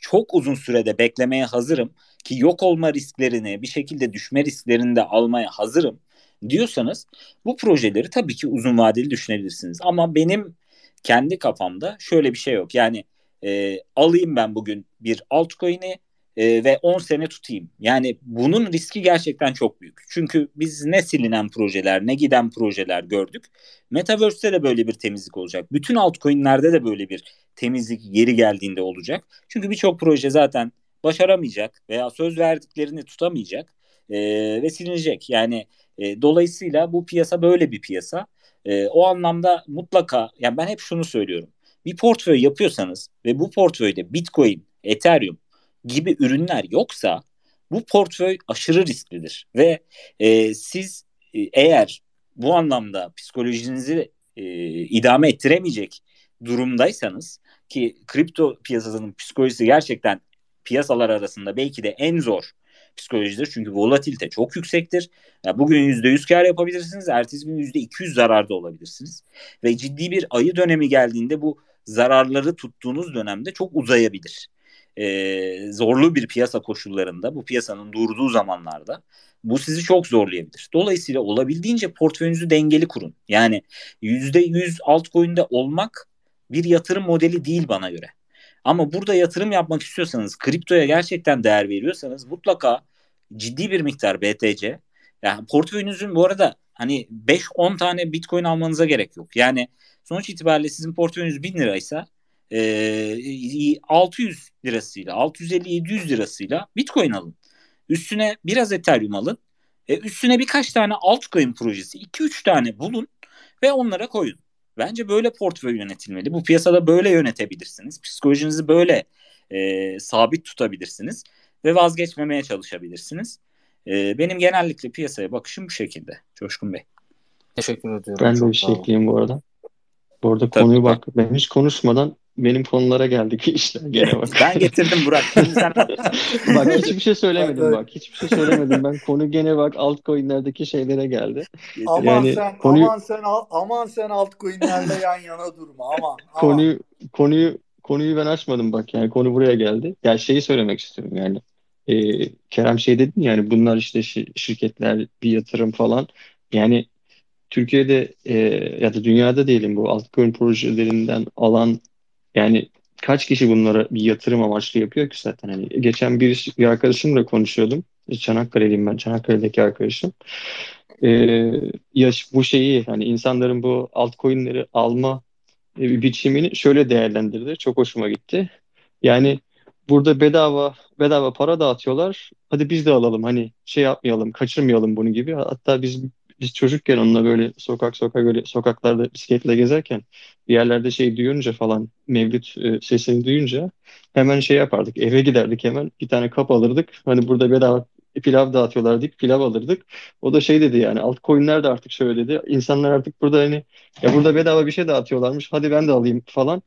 [SPEAKER 3] çok uzun sürede beklemeye hazırım ki yok olma risklerini bir şekilde düşme risklerini de almaya hazırım diyorsanız bu projeleri tabii ki uzun vadeli düşünebilirsiniz. Ama benim kendi kafamda şöyle bir şey yok. Yani e, alayım ben bugün bir altcoin'i e, ve 10 sene tutayım. Yani bunun riski gerçekten çok büyük. Çünkü biz ne silinen projeler ne giden projeler gördük. Metaverse'te de böyle bir temizlik olacak. Bütün altcoin'lerde de böyle bir temizlik yeri geldiğinde olacak. Çünkü birçok proje zaten başaramayacak veya söz verdiklerini tutamayacak e, ve silinecek. Yani e, dolayısıyla bu piyasa böyle bir piyasa. E, o anlamda mutlaka yani ben hep şunu söylüyorum. Bir portföy yapıyorsanız ve bu portföyde Bitcoin, Ethereum gibi ürünler yoksa bu portföy aşırı risklidir ve e, siz e, eğer bu anlamda psikolojinizi e, idame ettiremeyecek durumdaysanız ki kripto piyasasının psikolojisi gerçekten piyasalar arasında belki de en zor psikolojidir. Çünkü volatilite çok yüksektir. Yani bugün %100 kar yapabilirsiniz. Ertesi gün %200 zararda olabilirsiniz. Ve ciddi bir ayı dönemi geldiğinde bu zararları tuttuğunuz dönemde çok uzayabilir e, zorlu bir piyasa koşullarında bu piyasanın durduğu zamanlarda bu sizi çok zorlayabilir. Dolayısıyla olabildiğince portföyünüzü dengeli kurun. Yani %100 altcoin'de olmak bir yatırım modeli değil bana göre. Ama burada yatırım yapmak istiyorsanız, kriptoya gerçekten değer veriyorsanız mutlaka ciddi bir miktar BTC. Yani portföyünüzün bu arada hani 5-10 tane Bitcoin almanıza gerek yok. Yani sonuç itibariyle sizin portföyünüz 1000 liraysa e, 600 lirasıyla 650-700 lirasıyla Bitcoin alın. Üstüne biraz Ethereum alın. E, üstüne birkaç tane altcoin projesi 2-3 tane bulun ve onlara koyun. Bence böyle portföy yönetilmeli. Bu piyasada böyle yönetebilirsiniz. Psikolojinizi böyle e, sabit tutabilirsiniz ve vazgeçmemeye çalışabilirsiniz. E, benim genellikle piyasaya bakışım bu şekilde. Coşkun Bey.
[SPEAKER 7] Teşekkür ediyorum.
[SPEAKER 5] Ben de bir şey ekleyeyim bu arada. Bu arada
[SPEAKER 3] Tabii.
[SPEAKER 5] konuyu bak ben hiç konuşmadan benim konulara geldik [laughs] işler gene bak.
[SPEAKER 3] Ben getirdim Burak. [laughs]
[SPEAKER 5] Bak hiçbir şey söylemedim
[SPEAKER 1] Bak,
[SPEAKER 5] bak. Hiçbir şey söylemedim ben. Konu gene bak altcoin'lerdeki şeylere geldi.
[SPEAKER 1] Aman
[SPEAKER 5] Yani
[SPEAKER 1] sen
[SPEAKER 5] konuyu-
[SPEAKER 1] aman sen aman sen altcoin'lerle yan yana durma aman. aman.
[SPEAKER 5] Konuyu konuyu konuyu ben açmadım bak yani konu buraya geldi. Ya şeyi söylemek istiyorum yani. Ee, Kerem şey dedin yani bunlar işte şi- şirketler bir yatırım falan. Yani Türkiye'de e, ya da dünyada diyelim bu altcoin projelerinden alan yani kaç kişi bunlara bir yatırım amaçlı yapıyor ki zaten hani geçen bir, bir arkadaşımla konuşuyordum. Çanakkale'liyim ben Çanakkale'deki arkadaşım. Ee, ya bu şeyi hani insanların bu altcoin'leri alma e, biçimini şöyle değerlendirdi. Çok hoşuma gitti. Yani burada bedava bedava para dağıtıyorlar. Hadi biz de alalım. Hani şey yapmayalım, kaçırmayalım bunu gibi. Hatta biz biz çocukken onunla böyle sokak sokak böyle sokaklarda bisikletle gezerken bir yerlerde şey duyunca falan Mevlüt e, sesini duyunca hemen şey yapardık. Eve giderdik hemen bir tane kap alırdık. Hani burada bedava pilav dağıtıyorlar deyip pilav alırdık. O da şey dedi yani altcoin'ler de artık şöyle dedi. İnsanlar artık burada hani ya burada bedava bir şey dağıtıyorlarmış. Hadi ben de alayım falan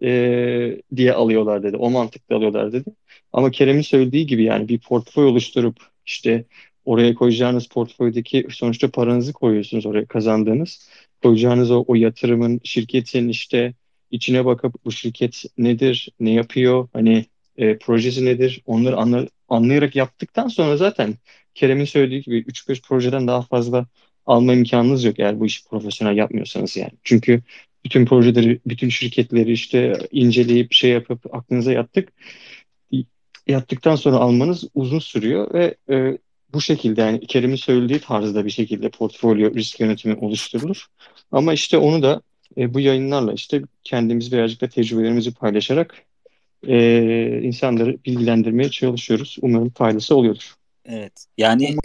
[SPEAKER 5] eee, diye alıyorlar dedi. O mantıkla alıyorlar dedi. Ama Kerem'in söylediği gibi yani bir portföy oluşturup işte oraya koyacağınız portföydeki sonuçta paranızı koyuyorsunuz oraya kazandığınız. Koyacağınız o, o yatırımın şirketin işte içine bakıp bu şirket nedir, ne yapıyor, hani e, projesi nedir onları anla- anlayarak yaptıktan sonra zaten Kerem'in söylediği gibi 3-5 projeden daha fazla alma imkanınız yok eğer bu işi profesyonel yapmıyorsanız yani. Çünkü bütün projeleri, bütün şirketleri işte inceleyip şey yapıp aklınıza yattık. Yattıktan sonra almanız uzun sürüyor ve e, bu şekilde yani Kerem'in söylediği tarzda bir şekilde portfolyo risk yönetimi oluşturulur. Ama işte onu da e, bu yayınlarla işte kendimiz birazcık da tecrübelerimizi paylaşarak e, insanları bilgilendirmeye çalışıyoruz. Umarım faydası oluyordur.
[SPEAKER 3] Evet. Yani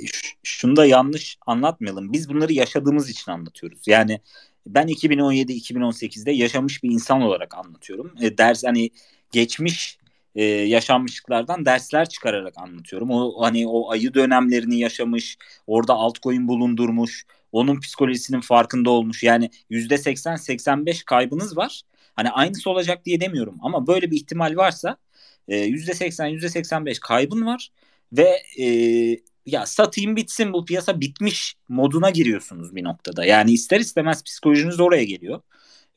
[SPEAKER 3] şunu da yanlış anlatmayalım. Biz bunları yaşadığımız için anlatıyoruz. Yani ben 2017-2018'de yaşamış bir insan olarak anlatıyorum. E, ders hani geçmiş e, yaşanmışlıklardan dersler çıkararak anlatıyorum. O hani o ayı dönemlerini yaşamış, orada altcoin bulundurmuş, onun psikolojisinin farkında olmuş. Yani %80-85 kaybınız var. Hani aynısı olacak diye demiyorum ama böyle bir ihtimal varsa e, %80-%85 kaybın var ve e, ya satayım bitsin bu piyasa bitmiş moduna giriyorsunuz bir noktada. Yani ister istemez psikolojiniz oraya geliyor.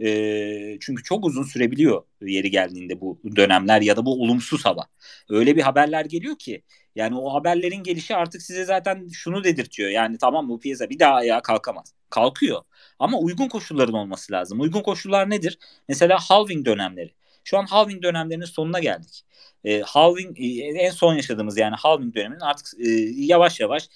[SPEAKER 3] E, çünkü çok uzun sürebiliyor yeri geldiğinde bu dönemler ya da bu olumsuz hava. Öyle bir haberler geliyor ki yani o haberlerin gelişi artık size zaten şunu dedirtiyor. Yani tamam bu piyasa bir daha ayağa kalkamaz. Kalkıyor. Ama uygun koşulların olması lazım. Uygun koşullar nedir? Mesela halving dönemleri. Şu an halving dönemlerinin sonuna geldik. E, halving e, en son yaşadığımız yani halving döneminin artık e, yavaş yavaş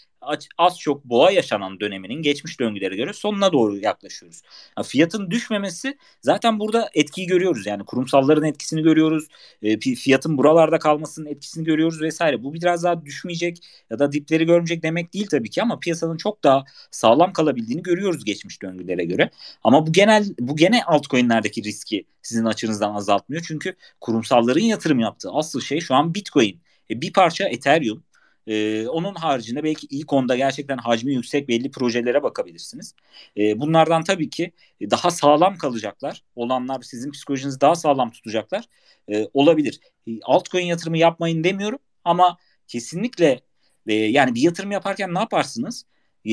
[SPEAKER 3] az, çok boğa yaşanan döneminin geçmiş döngülere göre sonuna doğru yaklaşıyoruz. Yani fiyatın düşmemesi zaten burada etkiyi görüyoruz. Yani kurumsalların etkisini görüyoruz. E, fiyatın buralarda kalmasının etkisini görüyoruz vesaire. Bu biraz daha düşmeyecek ya da dipleri görmeyecek demek değil tabii ki ama piyasanın çok daha sağlam kalabildiğini görüyoruz geçmiş döngülere göre. Ama bu genel bu gene altcoin'lerdeki riski sizin açınızdan azaltmıyor. Çünkü kurumsalların yatırım yaptığı asıl şey şu an Bitcoin. E, bir parça Ethereum. Ee, onun haricinde belki ilk onda gerçekten hacmi yüksek belli projelere bakabilirsiniz. Ee, bunlardan tabii ki daha sağlam kalacaklar. Olanlar sizin psikolojinizi daha sağlam tutacaklar. Ee, olabilir. E, altcoin yatırımı yapmayın demiyorum ama kesinlikle e, yani bir yatırım yaparken ne yaparsınız? E,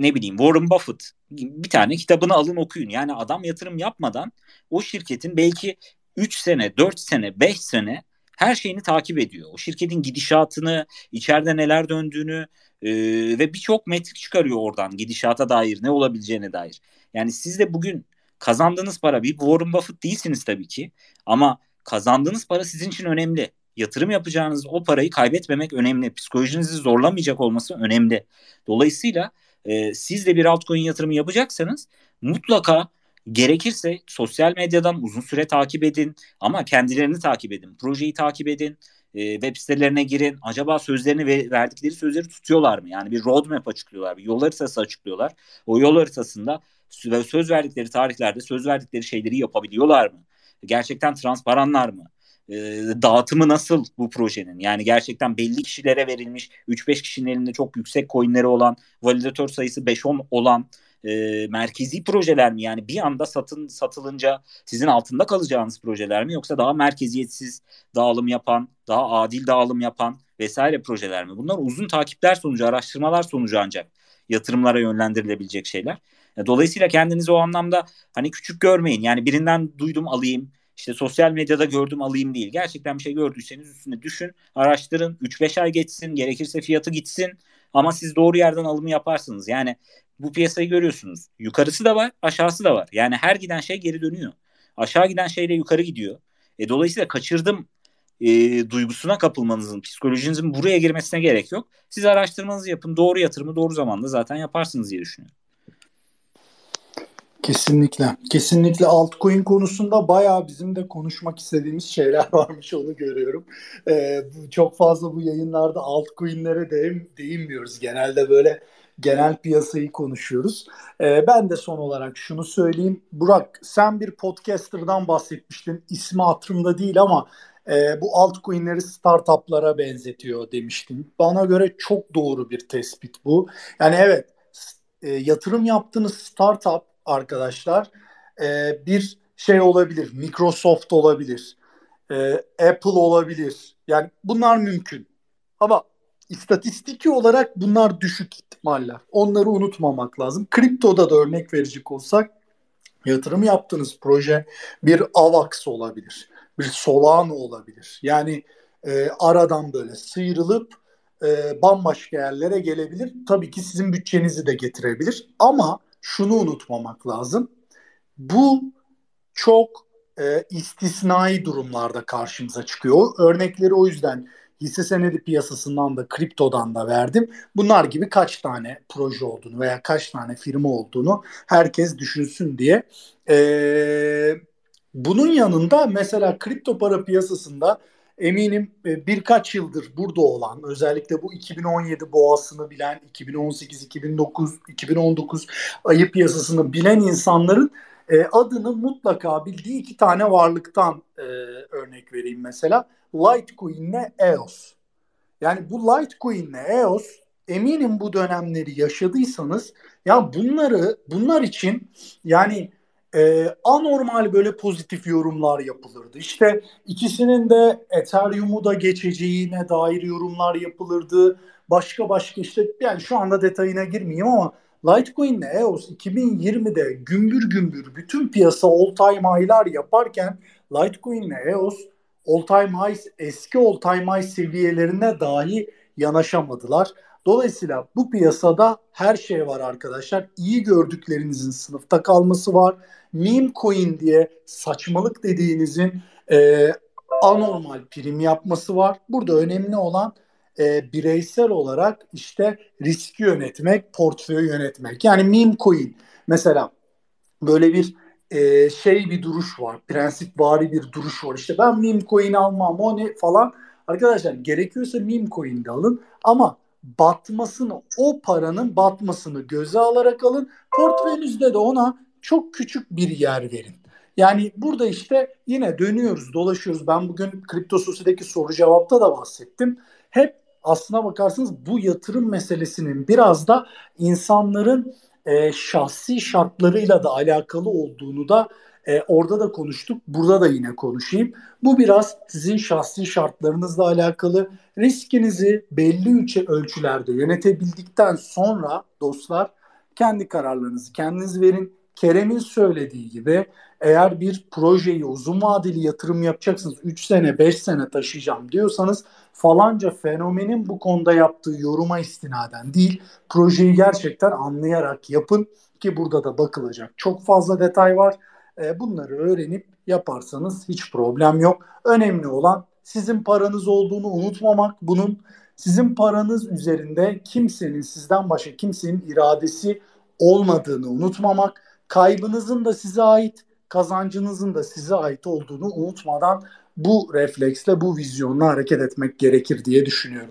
[SPEAKER 3] ne bileyim Warren Buffett bir tane kitabını alın okuyun. Yani adam yatırım yapmadan o şirketin belki 3 sene, 4 sene, 5 sene her şeyini takip ediyor. O şirketin gidişatını, içeride neler döndüğünü e, ve birçok metrik çıkarıyor oradan gidişata dair, ne olabileceğine dair. Yani siz de bugün kazandığınız para bir Warren Buffett değilsiniz tabii ki ama kazandığınız para sizin için önemli. Yatırım yapacağınız o parayı kaybetmemek önemli. Psikolojinizi zorlamayacak olması önemli. Dolayısıyla e, siz de bir altcoin yatırımı yapacaksanız mutlaka Gerekirse sosyal medyadan uzun süre takip edin ama kendilerini takip edin. Projeyi takip edin. E, web sitelerine girin. Acaba sözlerini ve verdikleri sözleri tutuyorlar mı? Yani bir roadmap açıklıyorlar. Bir yol haritası açıklıyorlar. O yol haritasında söz verdikleri tarihlerde söz verdikleri şeyleri yapabiliyorlar mı? Gerçekten transparanlar mı? E, dağıtımı nasıl bu projenin? Yani gerçekten belli kişilere verilmiş 3-5 kişinin elinde çok yüksek coinleri olan, validatör sayısı 5-10 olan e, merkezi projeler mi? Yani bir anda satın satılınca sizin altında kalacağınız projeler mi? Yoksa daha merkeziyetsiz dağılım yapan, daha adil dağılım yapan vesaire projeler mi? Bunlar uzun takipler sonucu, araştırmalar sonucu ancak yatırımlara yönlendirilebilecek şeyler. Dolayısıyla kendinizi o anlamda hani küçük görmeyin. Yani birinden duydum alayım, işte sosyal medyada gördüm alayım değil. Gerçekten bir şey gördüyseniz üstüne düşün, araştırın. 3-5 ay geçsin, gerekirse fiyatı gitsin. Ama siz doğru yerden alımı yaparsınız. Yani bu piyasayı görüyorsunuz. Yukarısı da var, aşağısı da var. Yani her giden şey geri dönüyor. Aşağı giden şey de yukarı gidiyor. E, dolayısıyla kaçırdım e, duygusuna kapılmanızın, psikolojinizin buraya girmesine gerek yok. Siz araştırmanızı yapın. Doğru yatırımı doğru zamanda zaten yaparsınız diye düşünüyorum.
[SPEAKER 1] Kesinlikle. Kesinlikle altcoin konusunda bayağı bizim de konuşmak istediğimiz şeyler [laughs] varmış onu görüyorum. Ee, çok fazla bu yayınlarda altcoin'lere değin, değinmiyoruz. Genelde böyle genel piyasayı konuşuyoruz. Ee, ben de son olarak şunu söyleyeyim. Burak sen bir podcaster'dan bahsetmiştin. İsmi hatırımda değil ama e, bu altcoin'leri startuplara benzetiyor demiştin. Bana göre çok doğru bir tespit bu. Yani evet e, yatırım yaptığınız startup arkadaşlar e, bir şey olabilir. Microsoft olabilir. E, Apple olabilir. Yani bunlar mümkün. Ama istatistiki olarak bunlar düşük ihtimaller. Onları unutmamak lazım. Kriptoda da örnek verecek olsak yatırım yaptığınız proje bir AVAX olabilir. Bir Solana olabilir. Yani e, aradan böyle sıyrılıp e, bambaşka yerlere gelebilir. Tabii ki sizin bütçenizi de getirebilir. Ama şunu unutmamak lazım. Bu çok e, istisnai durumlarda karşımıza çıkıyor. Örnekleri o yüzden hisse senedi piyasasından da kriptodan da verdim. Bunlar gibi kaç tane proje olduğunu veya kaç tane firma olduğunu herkes düşünsün diye. Ee, bunun yanında mesela kripto para piyasasında eminim e, birkaç yıldır burada olan özellikle bu 2017 boğasını bilen 2018, 2009, 2019 ayı piyasasını bilen insanların e, adını mutlaka bildiği iki tane varlıktan e, örnek vereyim mesela. Litecoin ile EOS. Yani bu Litecoin ile EOS eminim bu dönemleri yaşadıysanız ya bunları bunlar için yani e, anormal böyle pozitif yorumlar yapılırdı. İşte ikisinin de Ethereum'u da geçeceğine dair yorumlar yapılırdı. Başka başka işte yani şu anda detayına girmeyeyim ama Litecoin ile EOS 2020'de gümbür gümbür bütün piyasa all time high'lar yaparken Litecoin ile EOS all time high eski all time high seviyelerine dahi yanaşamadılar. Dolayısıyla bu piyasada her şey var arkadaşlar. İyi gördüklerinizin sınıfta kalması var. Meme coin diye saçmalık dediğinizin e, anormal prim yapması var. Burada önemli olan e, bireysel olarak işte riski yönetmek, portföy yönetmek. Yani meme coin mesela böyle bir e, şey bir duruş var. Prensip vari bir duruş var. İşte ben meme coin almam o ne falan. Arkadaşlar gerekiyorsa meme coin de alın ama batmasını o paranın batmasını göze alarak alın. Portföyünüzde de ona çok küçük bir yer verin. Yani burada işte yine dönüyoruz, dolaşıyoruz. Ben bugün Kripto Sosi'deki soru cevapta da bahsettim. Hep aslına bakarsanız bu yatırım meselesinin biraz da insanların e, şahsi şartlarıyla da alakalı olduğunu da e, orada da konuştuk. Burada da yine konuşayım. Bu biraz sizin şahsi şartlarınızla alakalı. Riskinizi belli ölçülerde yönetebildikten sonra dostlar kendi kararlarınızı kendiniz verin. Kerem'in söylediği gibi eğer bir projeyi uzun vadeli yatırım yapacaksınız 3 sene 5 sene taşıyacağım diyorsanız falanca fenomenin bu konuda yaptığı yoruma istinaden değil projeyi gerçekten anlayarak yapın ki burada da bakılacak çok fazla detay var. E, bunları öğrenip yaparsanız hiç problem yok. Önemli olan sizin paranız olduğunu unutmamak bunun sizin paranız üzerinde kimsenin sizden başka kimsenin iradesi olmadığını unutmamak kaybınızın da size ait, kazancınızın da size ait olduğunu unutmadan bu refleksle, bu vizyonla hareket etmek gerekir diye düşünüyorum.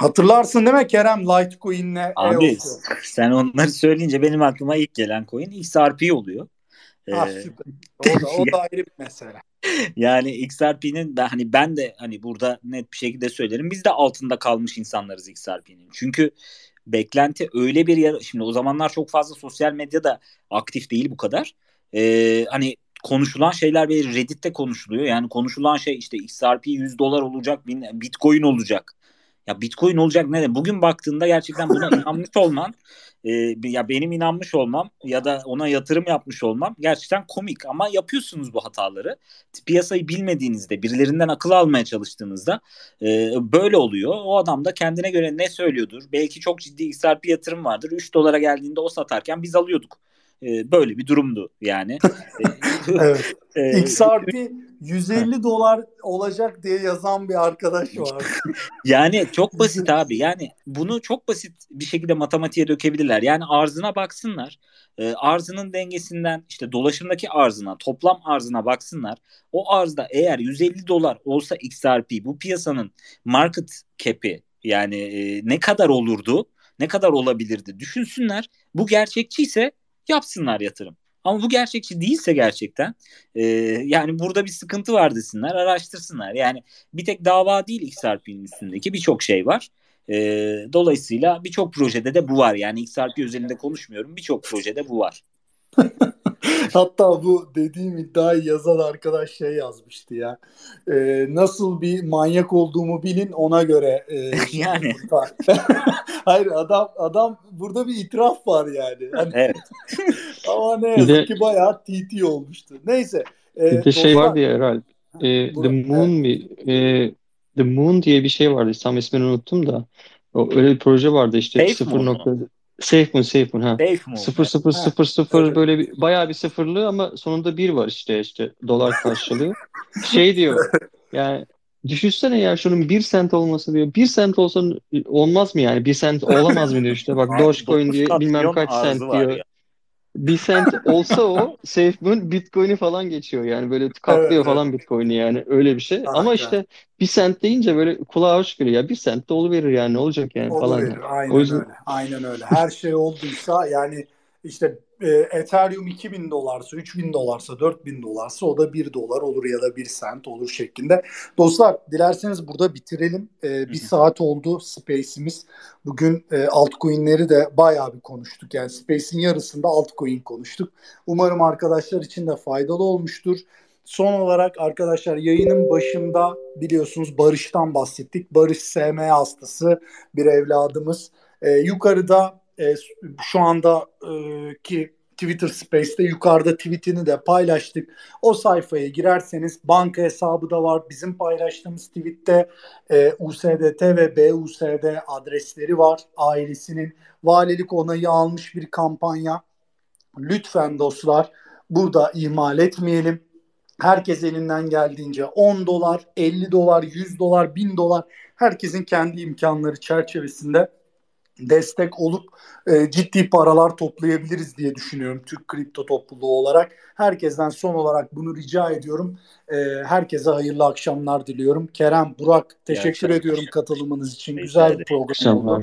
[SPEAKER 1] Hatırlarsın değil mi Kerem Litecoin'le
[SPEAKER 3] Abi EOS'u. sen onları söyleyince benim aklıma ilk gelen coin XRP oluyor.
[SPEAKER 1] Ah, ee, O da, o da [laughs] ayrı bir mesele.
[SPEAKER 3] yani XRP'nin ben hani ben de hani burada net bir şekilde söylerim. Biz de altında kalmış insanlarız XRP'nin. Çünkü beklenti öyle bir yer şimdi o zamanlar çok fazla sosyal medyada aktif değil bu kadar. Ee, hani konuşulan şeyler ve Reddit'te konuşuluyor. Yani konuşulan şey işte XRP 100 dolar olacak, Bitcoin olacak. Ya Bitcoin olacak ne de bugün baktığında gerçekten buna [laughs] inanmış olman e, ya benim inanmış olmam ya da ona yatırım yapmış olmam gerçekten komik ama yapıyorsunuz bu hataları. Piyasayı bilmediğinizde, birilerinden akıl almaya çalıştığınızda e, böyle oluyor. O adam da kendine göre ne söylüyordur? Belki çok ciddi XRP yatırım vardır. 3 dolara geldiğinde o satarken biz alıyorduk. E, böyle bir durumdu yani. [laughs]
[SPEAKER 1] evet. E, XRP 150 dolar olacak diye yazan bir arkadaş var. [laughs]
[SPEAKER 3] yani çok basit abi. Yani bunu çok basit bir şekilde matematiğe dökebilirler. Yani arzına baksınlar. E, arzının dengesinden işte dolaşımdaki arzına, toplam arzına baksınlar. O arzda eğer 150 dolar olsa XRP bu piyasanın market cap'i yani e, ne kadar olurdu? Ne kadar olabilirdi? Düşünsünler. Bu gerçekçi ise yapsınlar yatırım. Ama bu gerçekçi değilse gerçekten e, yani burada bir sıkıntı var desinler, araştırsınlar. Yani bir tek dava değil XRP'nin üstündeki birçok şey var. E, dolayısıyla birçok projede de bu var. Yani XRP özelinde konuşmuyorum. Birçok projede bu var. [laughs] [laughs]
[SPEAKER 1] Hatta bu dediğim iddiayı yazan arkadaş şey yazmıştı ya. Ee, nasıl bir manyak olduğumu bilin ona göre. E, [laughs]
[SPEAKER 3] yani. [laughs]
[SPEAKER 1] Hayır adam adam burada bir itiraf var yani. Hani,
[SPEAKER 3] evet.
[SPEAKER 1] ama ne yazık de, ki bayağı TT olmuştu. Neyse.
[SPEAKER 5] E, bir de şey vardı ya herhalde. E, The Moon evet. bir e, The Moon diye bir şey vardı. Tam ismini unuttum da. O, öyle bir proje vardı işte
[SPEAKER 3] Safe
[SPEAKER 5] 0 nokta Safe moon ha.
[SPEAKER 3] Safe moon.
[SPEAKER 5] 0 0 0 0 evet. böyle bir bayağı bir sıfırlı ama sonunda bir var işte işte dolar karşılığı. şey diyor. [laughs] Yani düşünsene ya şunun bir sent olması diyor. Bir sent olsa olmaz mı yani? Bir sent olamaz mı diyor işte. Bak Dogecoin diye bilmem kaç sent diyor. Ya sent olsa o [laughs] SafeMoon Bitcoin'i falan geçiyor yani böyle katlıyor evet, falan evet. Bitcoin'i yani öyle bir şey. Ah, Ama işte yani. bir sent deyince böyle kulağa hoş geliyor. Ya bir sent de verir yani ne olacak yani
[SPEAKER 1] Olu
[SPEAKER 5] falan.
[SPEAKER 1] Verir. Aynen o yüzden... öyle. Aynen öyle. Her şey olduysa yani işte e, Ethereum 2000 dolarsa, 3000 dolarsa, 4000 dolarsa o da 1 dolar olur ya da 1 sent olur şeklinde. Dostlar dilerseniz burada bitirelim. E, bir saat oldu Space'imiz. Bugün e, altcoin'leri de bayağı bir konuştuk. Yani Space'in yarısında altcoin konuştuk. Umarım arkadaşlar için de faydalı olmuştur. Son olarak arkadaşlar yayının başında biliyorsunuz Barış'tan bahsettik. Barış SM hastası bir evladımız. E, yukarıda e, şu anda e, ki Twitter Space'te yukarıda tweetini de paylaştık. O sayfaya girerseniz banka hesabı da var. Bizim paylaştığımız tweette e, USDT ve BUSD adresleri var. Ailesinin valilik onayı almış bir kampanya. Lütfen dostlar burada ihmal etmeyelim. Herkes elinden geldiğince 10 dolar, 50 dolar, 100 dolar, 1000 dolar herkesin kendi imkanları çerçevesinde destek olup e, ciddi paralar toplayabiliriz diye düşünüyorum Türk kripto topluluğu olarak. Herkesten son olarak bunu rica ediyorum. E, herkese hayırlı akşamlar diliyorum. Kerem, Burak teşekkür ediyorum katılımınız için. Güzel bir program oldu.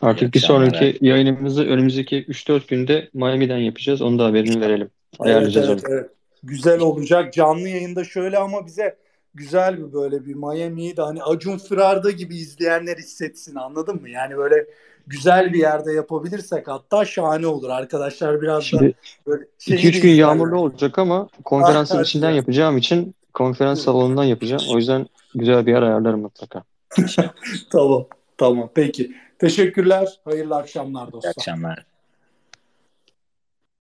[SPEAKER 5] Artık bir sonraki yayınımızı önümüzdeki 3-4 günde Miami'den yapacağız. Onu da haberini verelim. Ayarlayacağız
[SPEAKER 1] evet, evet, evet. Güzel olacak. Canlı yayında şöyle ama bize güzel bir böyle bir Miami'yi de hani Acun Firar'da gibi izleyenler hissetsin anladın mı? Yani böyle güzel bir yerde yapabilirsek hatta şahane olur. Arkadaşlar biraz Şimdi, da
[SPEAKER 5] böyle 2-3 gün yağmurlu olacak ama konferansın içinden yapacağım için konferans salonundan yapacağım. O yüzden güzel bir yer ayarlarım mutlaka. [laughs]
[SPEAKER 1] tamam. Tamam. Peki. Teşekkürler. Hayırlı akşamlar dostlar.
[SPEAKER 3] İyi akşamlar.